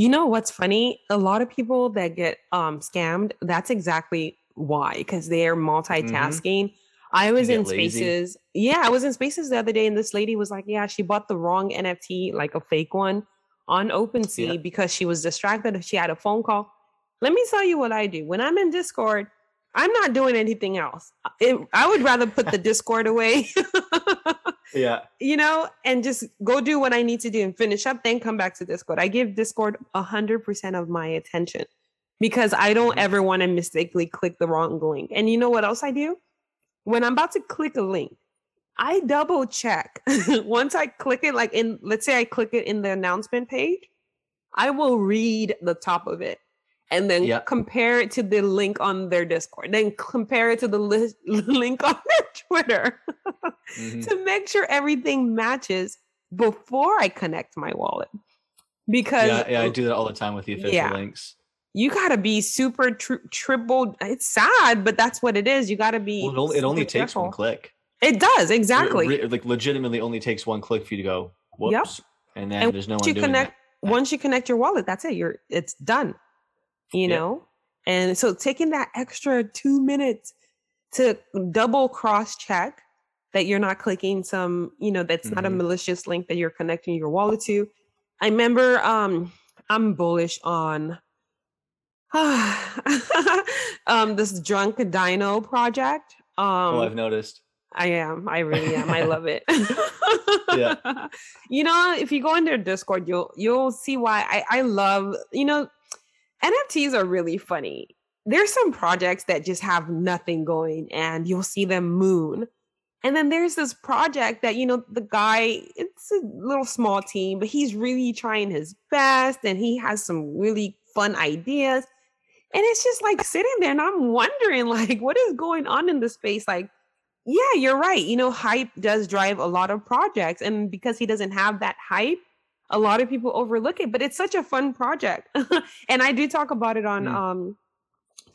You know what's funny? A lot of people that get um scammed, that's exactly why, because they're mm-hmm. multitasking. Mm-hmm. I was in spaces. Lazy. Yeah, I was in spaces the other day, and this lady was like, Yeah, she bought the wrong NFT, like a fake one, on OpenSea yeah. because she was distracted. She had a phone call. Let me tell you what I do. When I'm in Discord, I'm not doing anything else. It, I would rather put the Discord away. yeah. You know, and just go do what I need to do and finish up, then come back to Discord. I give Discord a hundred percent of my attention because I don't mm-hmm. ever want to mistakenly click the wrong link. And you know what else I do? When I'm about to click a link, I double check. Once I click it, like in let's say I click it in the announcement page, I will read the top of it and then yep. compare it to the link on their Discord, then compare it to the li- link on their Twitter mm-hmm. to make sure everything matches before I connect my wallet. Because yeah, yeah, I do that all the time with the official yeah, links. You got to be super tri- triple. It's sad, but that's what it is. You got to be. Well, it only, it only takes one click. It does exactly. It, it, like legitimately, only takes one click for you to go. Whoops, yep. and then and there's no one doing connect, that. Once you connect your wallet, that's it. You're it's done you yep. know? And so taking that extra two minutes to double cross check that you're not clicking some, you know, that's mm-hmm. not a mm-hmm. malicious link that you're connecting your wallet to. I remember um I'm bullish on um this drunk dino project. Um Oh, I've noticed. I am. I really am. I love it. yeah. You know, if you go in their Discord, you'll you'll see why I I love, you know, NFTs are really funny. There's some projects that just have nothing going and you'll see them moon. And then there's this project that, you know, the guy, it's a little small team, but he's really trying his best and he has some really fun ideas. And it's just like sitting there and I'm wondering, like, what is going on in the space? Like, yeah, you're right. You know, hype does drive a lot of projects. And because he doesn't have that hype, a lot of people overlook it. But it's such a fun project. and I do talk about it on mm. um,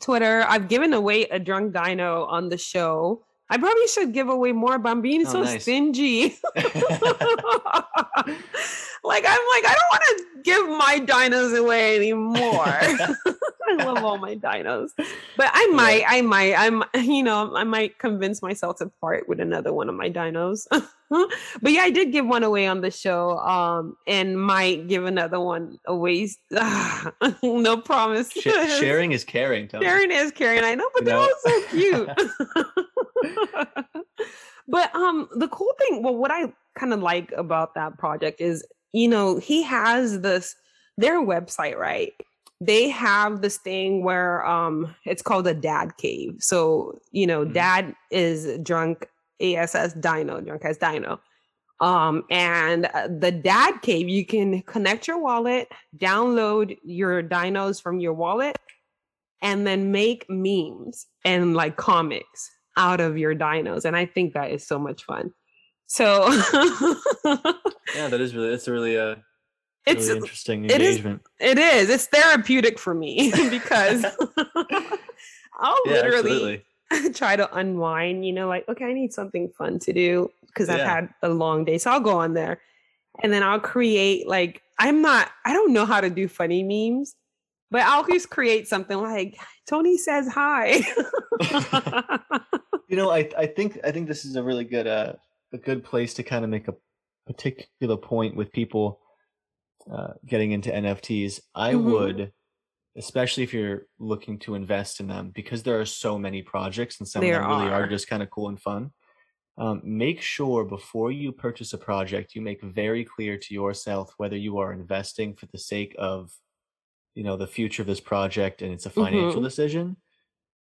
Twitter. I've given away a drunk dino on the show. I probably should give away more, but I'm being oh, so nice. stingy. like I'm like, I don't want to give my dinos away anymore. I love all my dinos. But I might, yeah. I might, I'm, you know, I might convince myself to part with another one of my dinos. but yeah, I did give one away on the show, um, and might give another one away. no promise. Sh- sharing is caring. Toni. Sharing is caring. I know, but you they're all so cute. but um, the cool thing, well, what I kind of like about that project is, you know, he has this their website, right? they have this thing where um it's called a dad cave. So, you know, mm-hmm. dad is drunk ASS dino, drunk as dino. Um, and uh, the dad cave, you can connect your wallet, download your dinos from your wallet, and then make memes and like comics out of your dinos. And I think that is so much fun. So yeah, that is really a really uh it's really interesting engagement. It is, it is. It's therapeutic for me because I'll yeah, literally absolutely. try to unwind, you know, like, okay, I need something fun to do because I've had a long day. So I'll go on there and then I'll create like I'm not I don't know how to do funny memes, but I'll just create something like Toni says hi. you know, I I think I think this is a really good uh a good place to kind of make a particular point with people uh, getting into NFTs, I mm-hmm. would, especially if you're looking to invest in them, because there are so many projects and some there of them really are, are just kind of cool and fun. Um, make sure before you purchase a project, you make very clear to yourself whether you are investing for the sake of, you know, the future of this project and it's a financial mm-hmm. decision,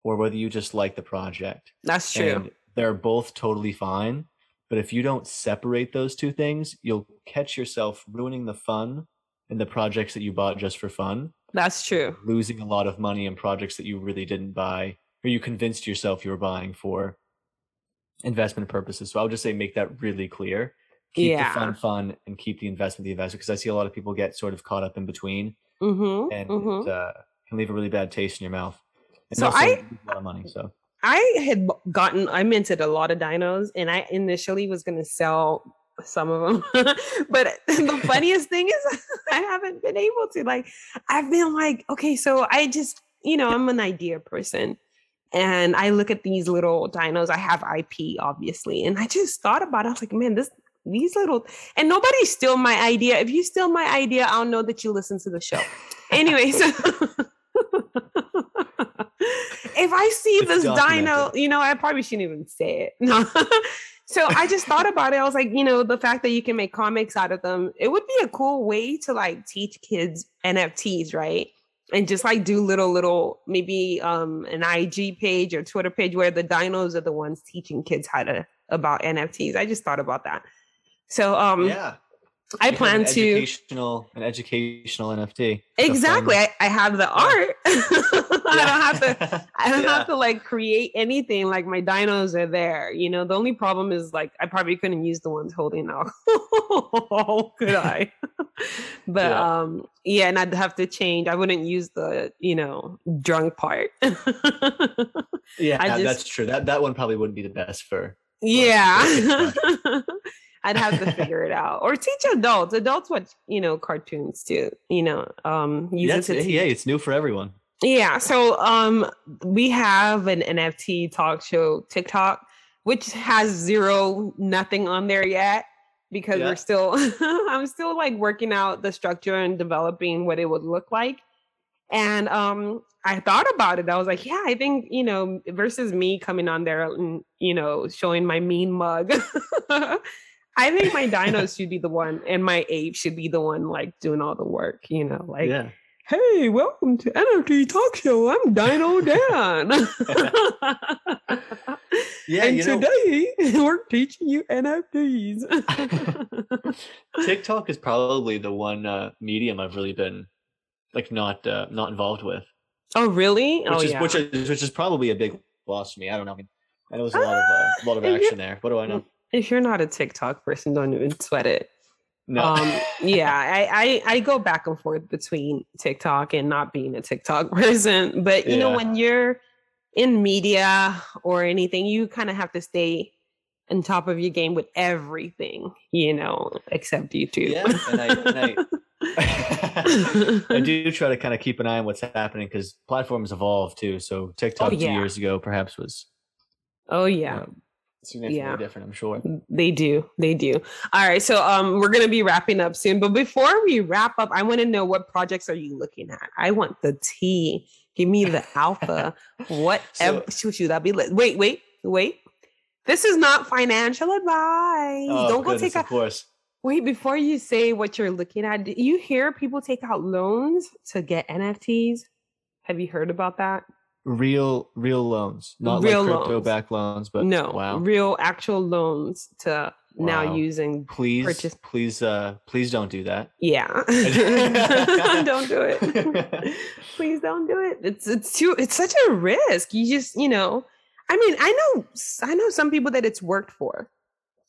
or whether you just like the project. That's true. And they're both totally fine. But if you don't separate those two things, you'll catch yourself ruining the fun in the projects that you bought just for fun. That's true. Losing a lot of money in projects that you really didn't buy or you convinced yourself you were buying for investment purposes. So I would just say make that really clear. Keep yeah. the fun fun and keep the investment the investment because I see a lot of people get sort of caught up in between mm-hmm, and mm-hmm. It, uh, can leave a really bad taste in your mouth. And so I a lot of money. So I had gotten I minted a lot of dinos and I initially was going to sell some of them. but the funniest thing is I haven't been able to. Like, I've been like, okay, so I just, you know, I'm an idea person. And I look at these little dinos. I have IP, obviously. And I just thought about it. I was like, man, this these little and nobody steal my idea. If you steal my idea, I'll know that you listen to the show. Anyways. If I see it's this dino, you know, I probably shouldn't even say it. No so I just thought about it. I was like, you know, the fact that you can make comics out of them, it would be a cool way to like teach kids NFTs, right? And just like do little, little, maybe um an IG page or Twitter page where the dinos are the ones teaching kids how to about NFTs. I just thought about that. So um yeah. I plan an to educational an educational NFT. Exactly. I, I have the art. I don't have to I don't yeah. have to like create anything. Like my dinos are there. You know, the only problem is like I probably couldn't use the ones holding alcohol. could I? but yeah. um yeah, and I'd have to change. I wouldn't use the, you know, drunk part. yeah, just, that's true. That that one probably wouldn't be the best for yeah. I'd have to figure it out or teach adults. Adults watch, you know, cartoons too. You know, um, use it to yeah, it's new for everyone. Yeah. So, um, we have an NFT talk show TikTok, which has zero, nothing on there yet because yeah. we're still, I'm still like working out the structure and developing what it would look like. And um, I thought about it. I was like, yeah, I think, you know, versus me coming on there and, you know, showing my mean mug. I think my dinos should be the one, and my ape should be the one like doing all the work. You know, like, yeah. hey, welcome to NFT Talk Show. I'm Dino Dan. yeah, and today know, we're teaching you NFTs. TikTok is probably the one uh, medium I've really been like not uh, not involved with. Oh, really? Which oh, is yeah. which is which is probably a big loss for me. I don't know. I mean, And it was a lot of uh, a lot of action there. What do I know? If you're not a TikTok person, don't even sweat it. No. Um, yeah, I, I I go back and forth between TikTok and not being a TikTok person. But you know, when you're in media or anything, you kind of have to stay on top of your game with everything, you know, except YouTube. Yeah, and I, and I, I do try to kind of keep an eye on what's happening because platforms evolve too. So TikTok two yeah. years ago perhaps was oh yeah. um, significantly Yeah. different. I'm sure. They do. They do. All right. So um we're gonna be wrapping up soon. But before we wrap up, I want to know what projects are you looking at? I want the T. Give me the alpha. What So- shoot, shoot, that be lit. Wait, wait, wait. This is not financial advice. Oh, Don't go take of out course. wait before you say what you're looking at. Do you hear people take out loans to get NFTs? Have you heard about that? Real, real loans, not Real like loans. crypto back loans, but no, wow. real actual loans to now using please, purchase- please, uh, please don't do that. Yeah. don't do it. Please don't do it. It's it's too it's such a risk. You just, you know, I mean, I know I know some people that it's worked for.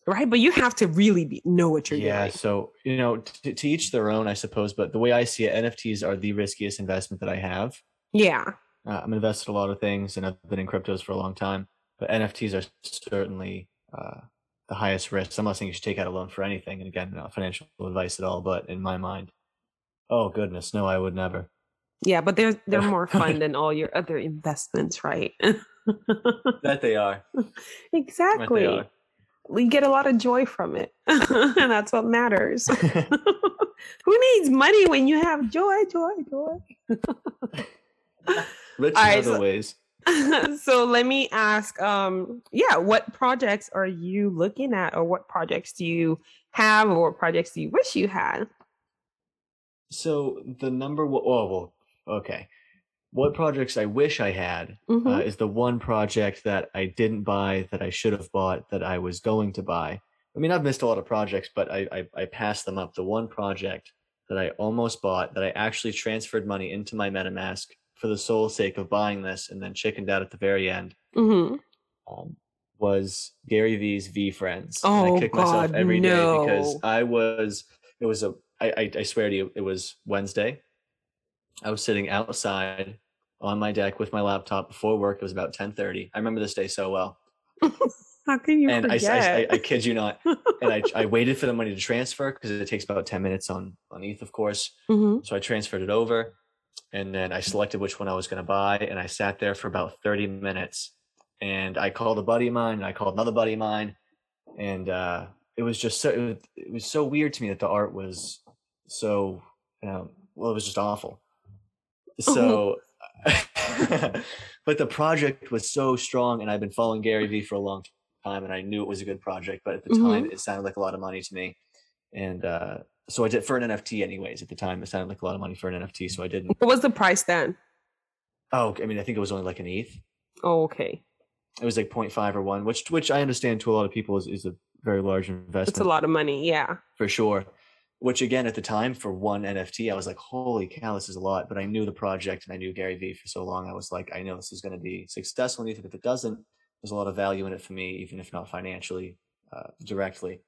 Right? But you have to really be, know what you're yeah. doing. Yeah. So you know, to, to each their own, I suppose. But the way I see it, NFTs are the riskiest investment that I have. Yeah. Uh, I'm invested in a lot of things, and I've been in cryptos for a long time. But NFTs are certainly uh, the highest risk. I'm not saying you should take out a loan for anything, and again, not financial advice at all. But in my mind, oh goodness, no, I would never. Yeah, but they're they're more fun than all your other investments, right? That they are. That they exactly. are. We get a lot of joy from it. and that's what matters. Who needs money when you have joy, joy, joy? Rich in All right, other so- ways. so let me ask um yeah what projects are you looking at or what projects do you have or what projects do you wish you had So the number one, oh well, okay. What projects I wish I had Mhm. uh, is the one project that I didn't buy that I should have bought that I was going to buy. I mean, I've missed a lot of projects, but I, I I passed them up. The one project that I almost bought that I actually transferred money into my MetaMask for the sole sake of buying this and then chickened out at the very end Mhm. um, was Gary Vee's V Friends. and Oh, I kick myself God, every day because. I was. It was a. I, I I swear to you, it was Wednesday. I was sitting outside on my deck with my laptop before work. It was about ten thirty. I remember this day so well, how can you and I, forget I, I, I kid you not. And I I waited for the money to transfer because it takes about ten minutes on on ETH, of course. Mhm. So I transferred it over and then I selected which one I was going to buy. And I sat there for about 30 minutes and I called a buddy of mine and I called another buddy of mine. And uh, it was just so, it was, it was so weird to me that the art was so, um, well, it was just awful. So, but the project was so strong and I've been following Gary Vee for a long time and I knew it was a good project, but at the time it sounded like a lot of money to me. And uh, so I did for an NFT anyways. At the time, it sounded like a lot of money for an NFT, so I didn't. what was the price then Oh, I mean, I think it was only like an ETH. oh okay It was like 0.5 or one, which which I understand to a lot of people is, is a very large investment it's a lot of money yeah for sure. Which again, at the time, for one NFT, I was like, "Holy cow, this is a lot!" But I knew the project and I knew Gary Vee for so long. I was like, "I know this is going to be successful." And even if it doesn't, there's a lot of value in it for me, even if not financially, uh, directly.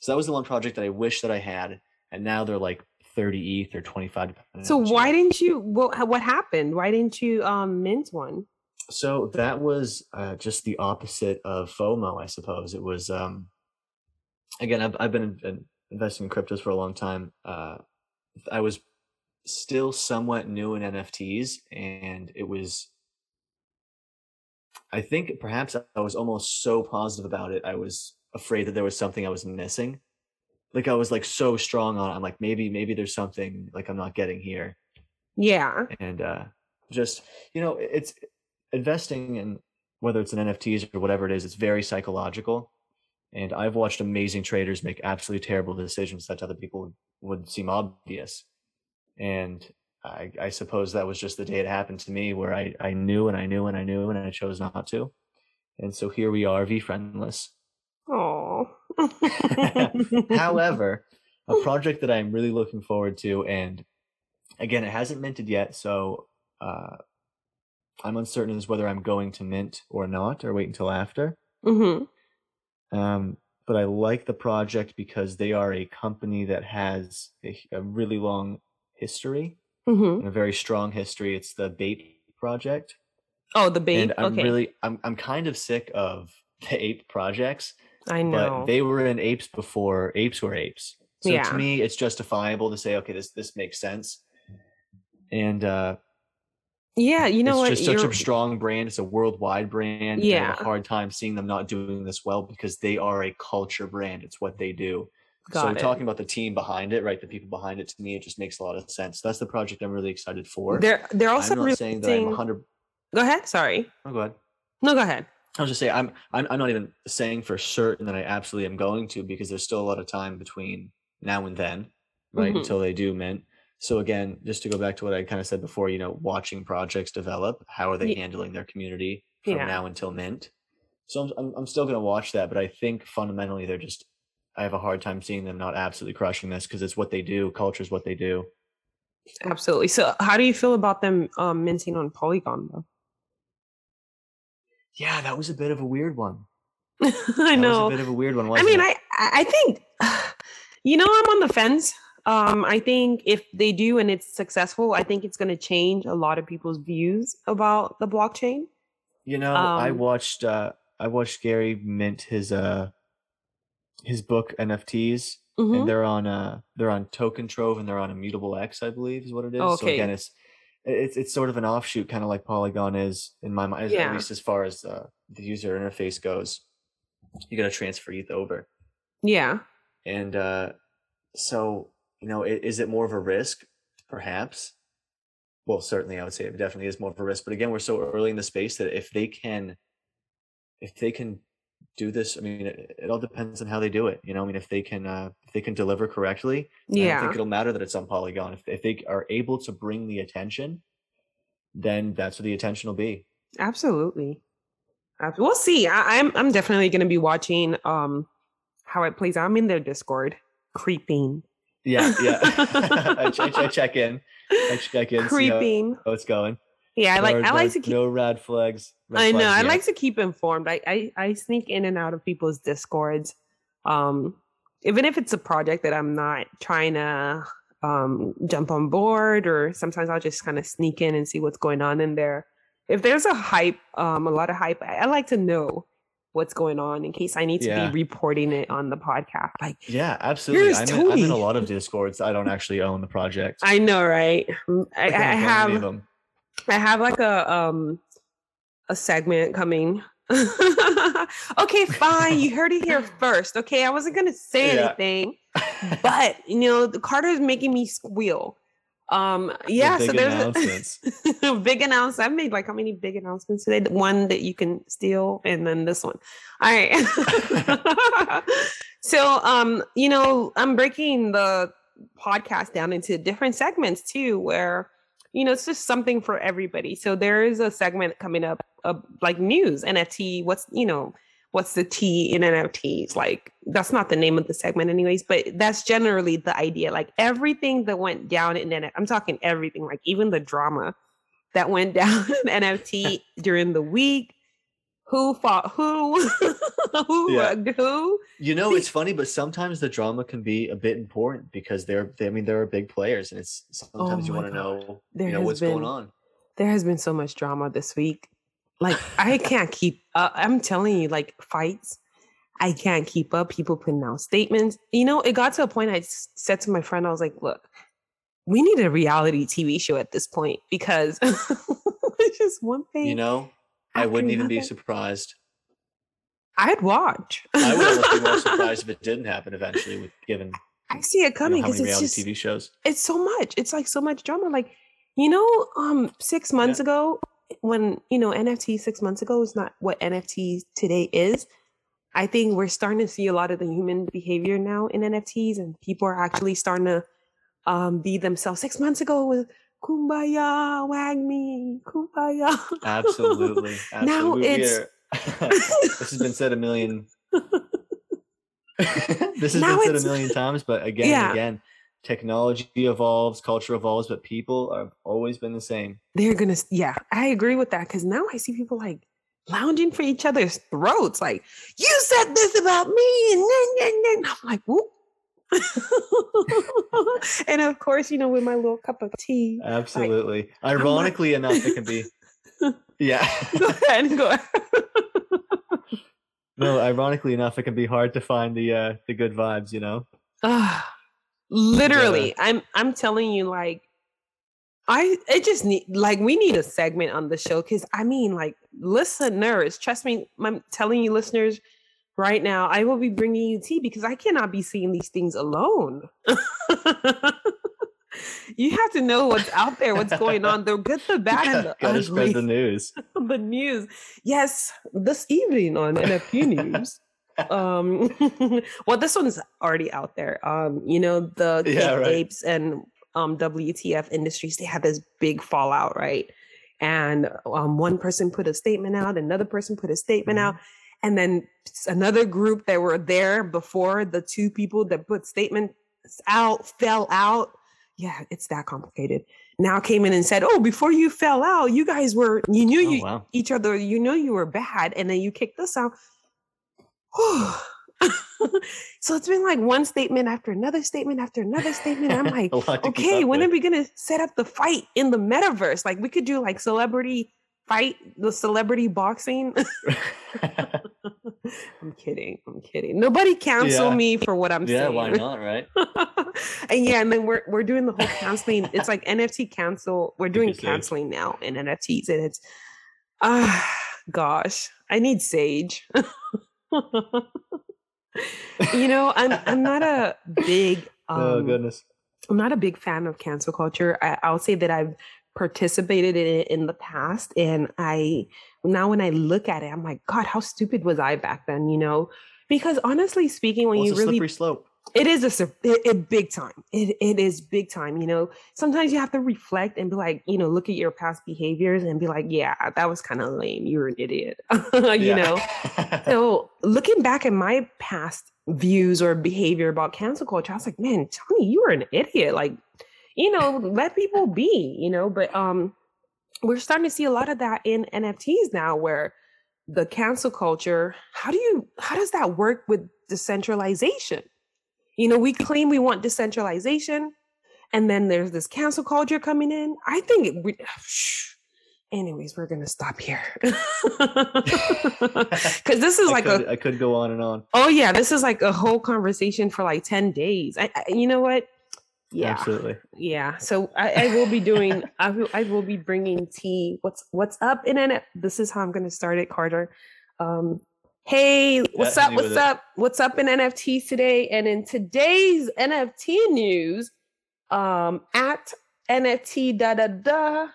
So that was the one project that I wish that I had, and now they're like 30 ETH or 25. so why didn't you what what happened why didn't you um mint one So that was uh, just the opposite of FOMO, I suppose. It was um, again, I've I've been in, investing in cryptos for a long time. Uh, I was still somewhat new in NFTs, and it was. I think perhaps I was almost so positive about it. I was afraid that there was something I was missing. Like I was like so strong on. it. I'm like maybe maybe there's something like I'm not getting here yeah and uh just you know it's investing in whether it's in nfts or whatever it is it's very psychological and i've watched amazing traders make absolutely terrible decisions that to other people would seem obvious and I, I suppose that was just the day it happened to me where I, I knew and I knew and I knew and I chose not to. And so here we are, V friendless. However, a project that I'm really looking forward to, and again, it hasn't minted yet, so uh, I'm uncertain as whether I'm going to mint or not, or wait until after. Mm-hmm. Um, but I like the project because they are a company that has a, a really long history Mm-hmm. and a very strong history. It's the Bape project, Oh, the babe. and I'm okay. really I'm I'm kind of sick of the ape projects. I know. but they were in apes before apes were apes. So Yeah. to me, it's justifiable to say, okay, this this makes sense. And uh, yeah, you know it's what? just such You're- a strong brand. It's a worldwide brand. Yeah, I have a hard time seeing them not doing this well because they are a culture brand. It's what they do. so Got it. talking about the team behind it, right? The people behind it, to me, it just makes a lot of sense. That's the project I'm really excited for. They're they're also I'm not saying that I'm 100. Go ahead. Sorry. Oh, go ahead. No, go ahead. I was just saying I'm, I'm I'm not even saying for certain that I absolutely am going to because there's still a lot of time between now and then, right? Mhm. Until they do mint. So again, just to go back to what I kind of said before, you know, watching projects develop, how are they Ye- handling their community from Yeah. now until mint? So I'm I'm, I'm still going to watch that, but I think fundamentally they're just I have a hard time seeing them not absolutely crushing this because it's what they do. Culture is what they do. Absolutely. So, how do you feel about them um, minting on Polygon, though? Yeah, that was a bit of a weird one. I That know. was a bit of a weird one. I mean, it? I I I think you know I'm on the fence. Um, I think if they do and it's successful, I think it's going to change a lot of people's views about the blockchain. You know, I Um, watched uh I watched Gary mint his uh his book NFTs Mhm. and they're on uh they're on TokenTrove and they're on Immutable X, I believe is what it is. So Okay. again, it's it's it's sort of an offshoot, kind of like Polygon is in my mind, Yeah. at least as far as uh, the user interface goes. You got to transfer ETH over, Yeah. and uh so you know, is it more of a risk? Perhaps. Well, certainly, I would say it definitely is more of a risk. But again, we're so early in the space that if they can, if they can do this, I mean, it, it all depends on how they do it. You know, I mean, if they can, uh, if they can deliver correctly, yeah, I don't think it'll matter that it's on Polygon. If if they are able to bring the attention, then that's what the attention will be. Absolutely. We'll see. I, I'm I'm definitely going to be watching um how it plays out. I'm in their Discord, creeping, Yeah, yeah. I, ch- I check in. I check in. creeping. how it's going. Yeah, I like I like to keep. no red flags. red I know. flags I like to keep informed. I, I I sneak in and out of people's discords. Um, even if it's a project that I'm not trying to um jump on board, or sometimes I'll just kind of sneak in and see what's going on in there. If there's a hype, um, a lot of hype, I, I like to know what's going on in case I need to Yeah. be reporting it on the podcast. Like Yeah, absolutely. I'm in, I'm in a lot of discords. I don't actually own the project. I know, right? I, I of have them. I have like a um a segment coming. okay, fine. You heard it here first. Okay, I wasn't gonna say Yeah. anything, but you know, the Carter's making me squeal. Um, yeah. so there's a big announcement. I've made like how many big announcements today? The One that you can steal, and then this one. All right. so, um, you know, I'm breaking the podcast down into different segments too, where you know it's just something for everybody. So there is a segment coming up, uh, like news, NFT. What's you know, what's the T in NFTs? Like that's not the name of the segment, anyways. But that's generally the idea. Like everything that went down in NFT. I'm talking everything, like even the drama that went down in NFT during the week. Who fought who? who Yeah. who? You know, it's funny, but sometimes the drama can be a bit important because they're, they, I mean, there are big players, and it's sometimes you Oh my want to know, There you know, what's going on. There has been so much drama this week. Like I can't keep. Uh, I'm telling you, like fights. I can't keep up. People putting out statements. You know, it got to a point. i said to my friend, I was like, "Look, we need a reality TV show at this point because it's just one thing." You know, I wouldn't even be surprised. I'd watch. I would almost be more surprised if it didn't happen eventually, with given I see it coming because many it's reality just TV shows. it's so much. It's like so much drama. Like, you know, um, six months ago, when you know NFT six months ago is not what NFT today is. I think we're starting to see a lot of the human behavior now in NFTs, and people are actually starting to um, be themselves. Six months ago was kumbaya, WAGMI, kumbaya. Absolutely. absolutely. Now it's- this has been said a million. this has Now been said a million times, but again Yeah. and again, technology evolves, culture evolves, but people have always been the same. They're gonna, yeah, I agree with that because now I see people like lounging for each other's throats, like you said this about me, and then, then, then. I'm like, whoop. and of course, you know, with my little cup of tea. Absolutely. Like, Ironically like, enough, it can be. Yeah. go ahead. Go ahead. no, ironically enough, it can be hard to find the uh the good vibes. You know. Literally, yeah. I'm I'm telling you, like, I it just need like we need a segment on the show because I mean, like, listeners, trust me, I'm telling you, listeners, right now, I will be bringing you tea because I cannot be seeing these things alone. you have to know what's out there, what's going on, the good, the bad, and the Gotta ugly. spread the news. the news. Yes, this evening on NFP News um well this one's already out there um you know the yeah, right. apes and um wtf industries they had this big fallout right and um one person put a statement out another person put a statement mm-hmm. out and then another group that were there before the two people that put statements out fell out yeah it's that complicated now came in and said oh before you fell out you guys were you knew oh, you wow. each other you know you were bad and then you kicked us out so it's been like one statement after another statement after another statement. I'm like, okay, when with. are we gonna set up the fight in the metaverse? Like we could do like celebrity fight, the celebrity boxing. I'm kidding. I'm kidding. Nobody cancel yeah. me for what I'm yeah, saying. Yeah, why not, right? and yeah, and then we're we're doing the whole canceling. It's like NFT cancel. We're doing canceling now in NFTs, and it's ah, uh, gosh, I need Sage you know, I'm I'm not a big oh, um, oh goodness. I'm not a big fan of cancel culture. I, I'll say that I've participated in it in the past, and I now when I look at it, I'm like, God, how stupid was I back then? You know, because honestly speaking, when well, you really slippery slope it is a, it, it, big time. It, it is big time. You know, sometimes you have to reflect and be like, you know, look at your past behaviors and be like, yeah, that was kind of lame. You're an idiot. you know? so looking back at my past views or behavior about cancel culture, I was like, man, Toni, you were an idiot. Like, you know, let people be, you know, but um we're starting to see a lot of that in NFTs now where the cancel culture, how do you how does that work with decentralization? You know, we claim we want decentralization, and then there's this cancel culture coming in. I think it. We, shh, anyways, we're gonna stop here because this is like I could, a. I could go on and on. Oh yeah, this is like a whole conversation for like ten days. I, I you know what? Yeah, absolutely. Yeah, so I, I will be doing. I will. I will be bringing tea. What's What's up in it? This is how I'm gonna start it, Carter. Um, Hey, what's up? What's up? It. What's up in NFTs today? And in today's NFT news, um, at NFT da da da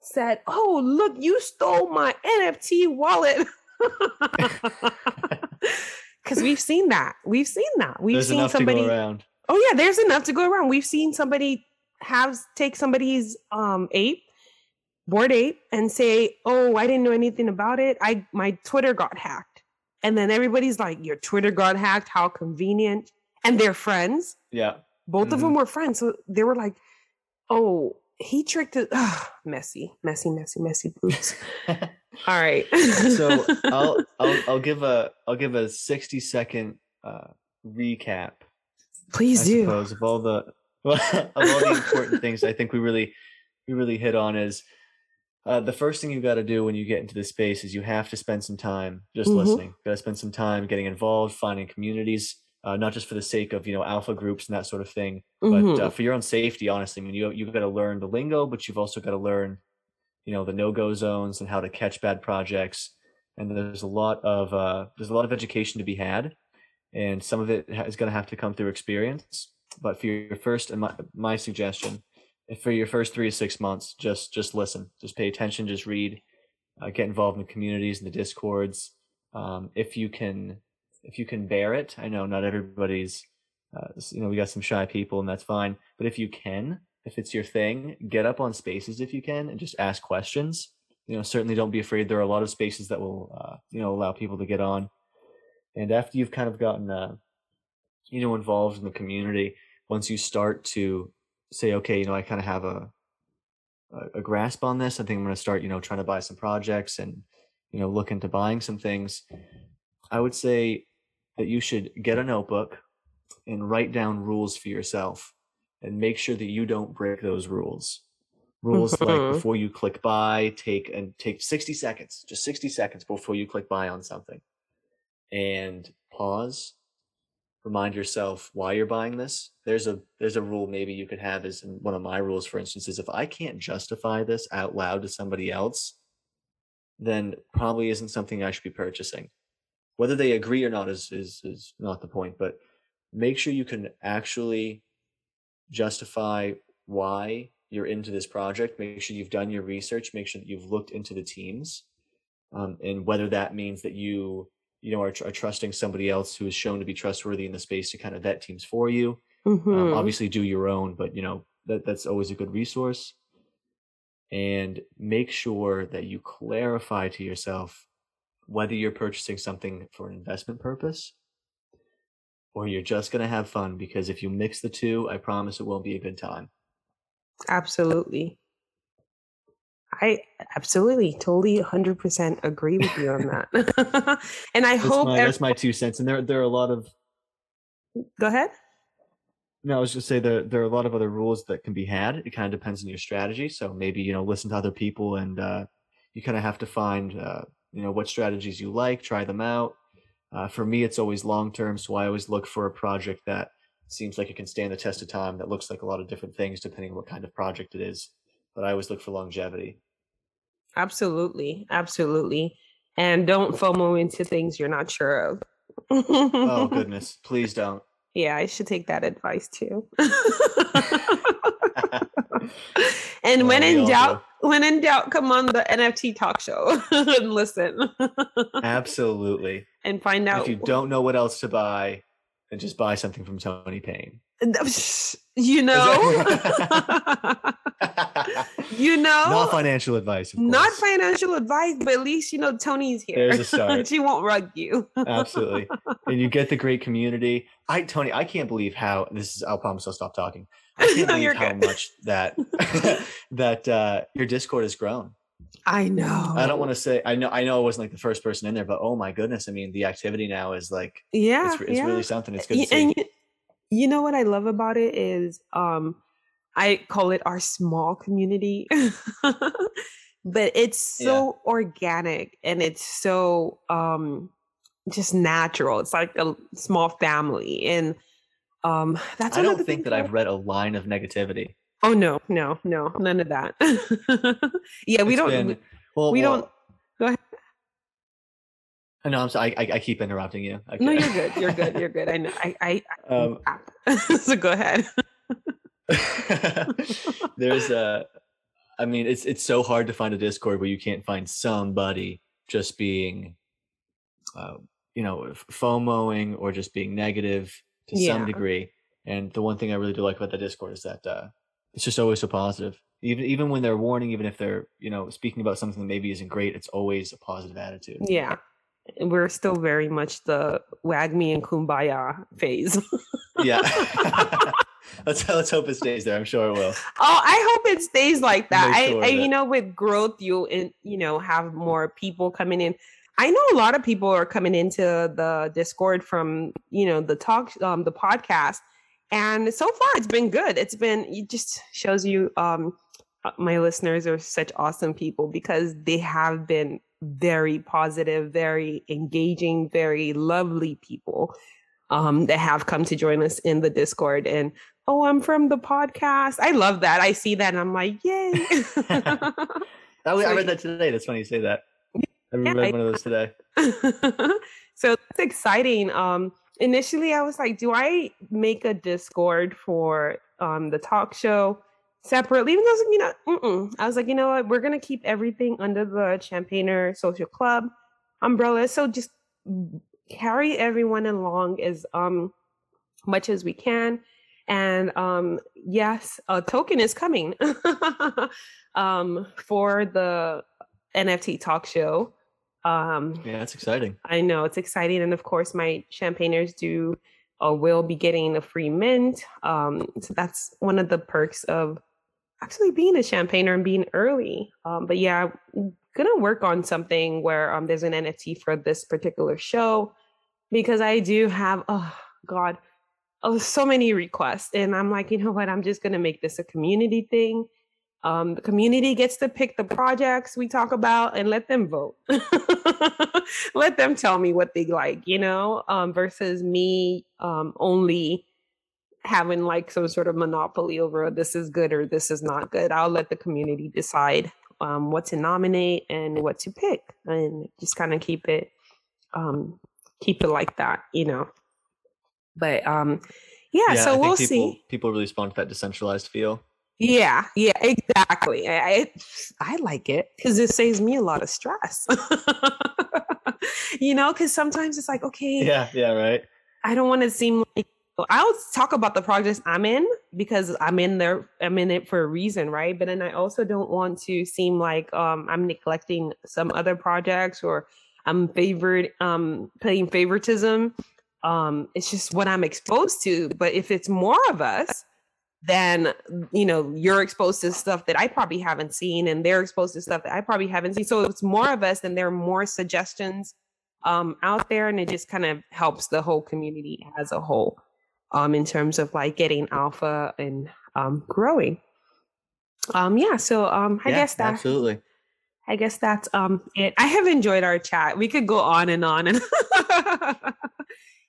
said, "Oh, look, you stole my NFT wallet." Because we've seen that. We've seen that. We've there's seen somebody. Oh yeah, there's enough to go around. We've seen somebody have take somebody's um ape Bored Ape and say, "Oh, I didn't know anything about it. I my Twitter got hacked." And then everybody's like, your Twitter got hacked. How convenient. And they're friends. Yeah. Both mm-hmm. of them were friends. So they were like, oh, he tricked it. Ugh, messy, messy, messy, messy boots. All right. so I'll, I'll, I'll give a, I'll give a 60 second uh, recap. Please I do. Suppose, of all the, of all the important things I think we really, we really hit on is uh, the first thing you got to do when you get into this space is you have to spend some time just mm-hmm. listening. Got to spend some time getting involved, finding communities, uh, not just for the sake of you know alpha groups and that sort of thing, mm-hmm. but uh, for your own safety. Honestly, I mean, you you've got to learn the lingo, but you've also got to learn, you know, the no go zones and how to catch bad projects. And there's a lot of uh, there's a lot of education to be had, and some of it is going to have to come through experience. But for your first and my my suggestion for your first three to six months, just just listen, just pay attention, just read, uh, get involved in the communities and the discords. Um, if you can, if you can bear it, I know not everybody's, uh, you know, we got some shy people and that's fine. But if you can, if it's your thing, get up on spaces if you can and just ask questions. You know, certainly don't be afraid. There are a lot of spaces that will, uh, you know, allow people to get on. And after you've kind of gotten, uh, you know, involved in the community, once you start to say, okay, you know, I kind of have a, a a grasp on this. I think I'm going to start, you know, trying to buy some projects and you know look into buying some things. I would say that you should get a notebook and write down rules for yourself and make sure that you don't break those rules. Rules like Mhm. before you click buy, take and take 60 seconds, just 60 seconds before you click buy on something. And pause. Remind yourself why you're buying this. There's a there's a rule maybe you could have is one of my rules, for instance, is if I can't justify this out loud to somebody else, then probably isn't something I should be purchasing. Whether they agree or not is is is not the point, but make sure you can actually justify why you're into this project. Make sure you've done your research. Make sure that you've looked into the teams, um, and whether that means that you you know are, tr- are trusting somebody else who is shown to be trustworthy in the space to kind of vet teams for you. Um, Mhm. obviously, do your own, but you know that that's always a good resource. And make sure that you clarify to yourself whether you're purchasing something for an investment purpose or you're just going to have fun because if you mix the two, I promise it won't be a good time. Absolutely. I absolutely, totally, hundred percent agree with you on that. and I That's hope. my, that's my two cents. And there, there are a lot of, Go ahead. no, I was just say there, there are a lot of other rules that can be had. It kind of depends on your strategy. So maybe, you know, listen to other people and uh, you kind of have to find, uh, you know, what strategies you like, try them out. Uh, for me, it's always long term. So I always look for a project that seems like it can stand the test of time, that looks like a lot of different things depending on what kind of project it is. But I always look for longevity. Absolutely, absolutely, and don't FOMO into things you're not sure of. Oh, goodness. Please don't. Yeah, I should take that advice too. and when in doubt, when in doubt, come on the NFT talk show and listen Absolutely. and find out. If you don't know what else to buy, then just buy something from Toni Payne. you know, you know, Not financial advice. Of not financial advice, but at least you know Toni's here. There's a start. she won't rug you. Absolutely. And you get the great community. I Tony, I can't believe how this is I'll promise I'll stop talking. I can't No, believe how good. much that that uh your Discord has grown. I know. I don't want to say I know I know I wasn't like the first person in there, but oh my goodness, I mean the activity now is like Yeah, it's, it's yeah. really something. It's good to see. and y- you know what I love about it is um I call it our small community. but it's Yeah. so organic and it's so um just natural. It's like a small family and um that's I don't think that I've read a line of negativity. Oh no, no, no, none of that. yeah, we It's don't been- we, well, we well, don't go ahead. No, I'm sorry. I, I, I keep interrupting you. I No, you're good. You're good. You're good. I know. I I Um, so go ahead. there's a i mean it's it's so hard to find a discord where you can't find somebody just being uh, you know fomoing or just being negative to Yeah. some degree and the one thing i really do like about the discord is that uh it's just always so positive even even when they're warning even if they're you know speaking about something that maybe isn't great it's always a positive attitude Yeah. We're still very much the WAGMI and kumbaya phase. yeah let's let's hope it stays there i'm sure it will Oh, I hope it stays like that. Make I, sure I you know, with growth, you and you know have more people coming in. I know a lot of people are coming into the Discord from you know the talk, um, the podcast, and so far it's been good. It's been it just shows you um uh, my listeners are such awesome people because they have been very positive, very engaging, very lovely people um, that have come to join us in the Discord. And oh, I'm from the podcast. I love that. I see that and I'm like, yay. I, I read that today that's funny you say that i read I- one of those today so that's exciting. Um, initially, I was like, do I make a Discord for um, the talk show separately? Even though, you know, mm-mm. I was like, you know what? We're to keep everything under the Champagner Social Club umbrella. So just carry everyone along as um, much as we can. And um, yes, a token is coming um, for the NFT talk show. Um, yeah that's exciting I know it's exciting, and of course, my champagners do uh, will be getting a free mint. Um, so that's one of the perks of actually being a champagner and being early. Um, but yeah, I'm gonna work on something where um, there's an NFT for this particular show because I do have oh god, oh so many requests, and I'm like, you know what, I'm just gonna make this a community thing. Um, the community gets to pick the projects we talk about and let them vote. let them tell me what they like, you know, um, versus me um, only having like some sort of monopoly over this is good or this is not good. I'll let the community decide um, what to nominate and what to pick, and just kind of keep it um, keep it like that, you know. But um, yeah, yeah so we'll people, see. People really respond to that decentralized feel. Yeah, yeah, exactly. I I like it because it saves me a lot of stress. you know, because sometimes it's like, okay, yeah, yeah, right. I don't want to seem like I'll talk about the projects I'm in because I'm in there, I'm in it for a reason, right? But then I also don't want to seem like um, I'm neglecting some other projects or I'm favored, um, playing favoritism. Um, it's just what I'm exposed to. But if it's more of us, then you know you're exposed to stuff that I probably haven't seen, and they're exposed to stuff that I probably haven't seen. So it's more of us, and there are more suggestions um, out there, and it just kind of helps the whole community as a whole um, in terms of like getting alpha and um, growing. Um, yeah, so um, I yeah, guess that absolutely. I guess that's um it. I have enjoyed our chat. We could go on and on and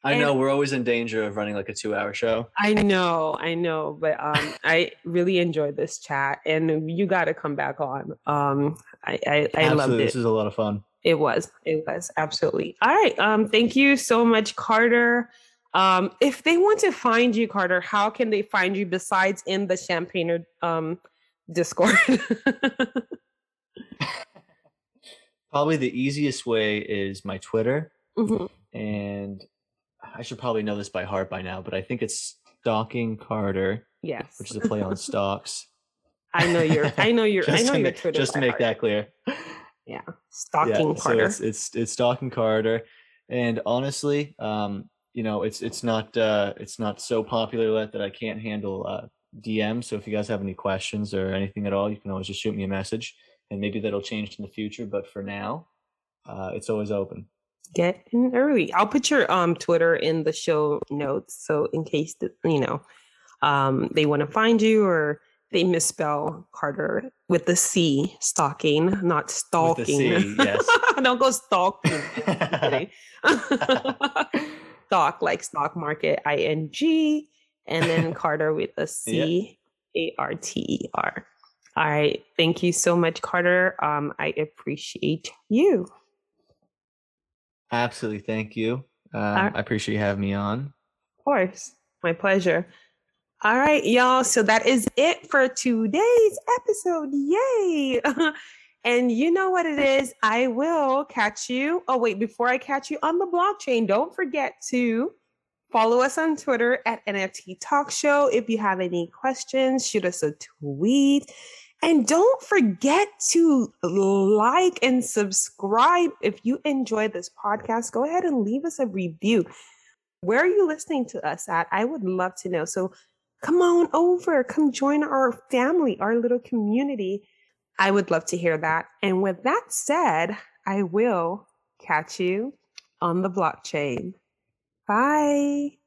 I know we're always in danger of running like a two-hour show. I know, I know, but um, I really enjoyed this chat, and you got to come back on. Um, I I, I loved it. This is a lot of fun. It was, it was absolutely. All right. Um, thank you so much, Carter. Um, if they want to find you, Carter, how can they find you besides in the Champagner um Discord? probably the easiest way is my Twitter. Mm-hmm. And I should probably know this by heart by now, but I think it's Stocking Carter. Yes. Which is a play on stocks. I know your I know your I know your Twitter. Just to make heart. that clear. Yeah. Stocking yeah, Carter. So it's, it's it's Stocking Carter. And honestly, um, you know, it's it's not uh it's not so popular yet that I can't handle uh DM. So if you guys have any questions or anything at all, you can always just shoot me a message and maybe that'll change in the future. But for now, uh, it's always open. Get in early. I'll put your um Twitter in the show notes, so in case that you know um they want to find you or they misspell Carter with the C, stocking, not stalking. C, yes. Don't go stalking. stock like stock market, I N G, and then Carter with a C A R T E R. All right. Thank you so much, Carter. Um, I appreciate you. Absolutely. Thank you. Um, right. I appreciate you having me on. Of course. My pleasure. All right, y'all. So that is it for today's episode. Yay. and you know what it is. I will catch you. Oh, wait, before I catch you on the blockchain, don't forget to follow us on Twitter at NFT Talk Show. If you have any questions, shoot us a tweet. And don't forget to like and subscribe. If you enjoy this podcast, go ahead and leave us a review. Where are you listening to us at? I would love to know. So come on over, come join our family, our little community. I would love to hear that. And with that said, I will catch you on the blockchain. Bye.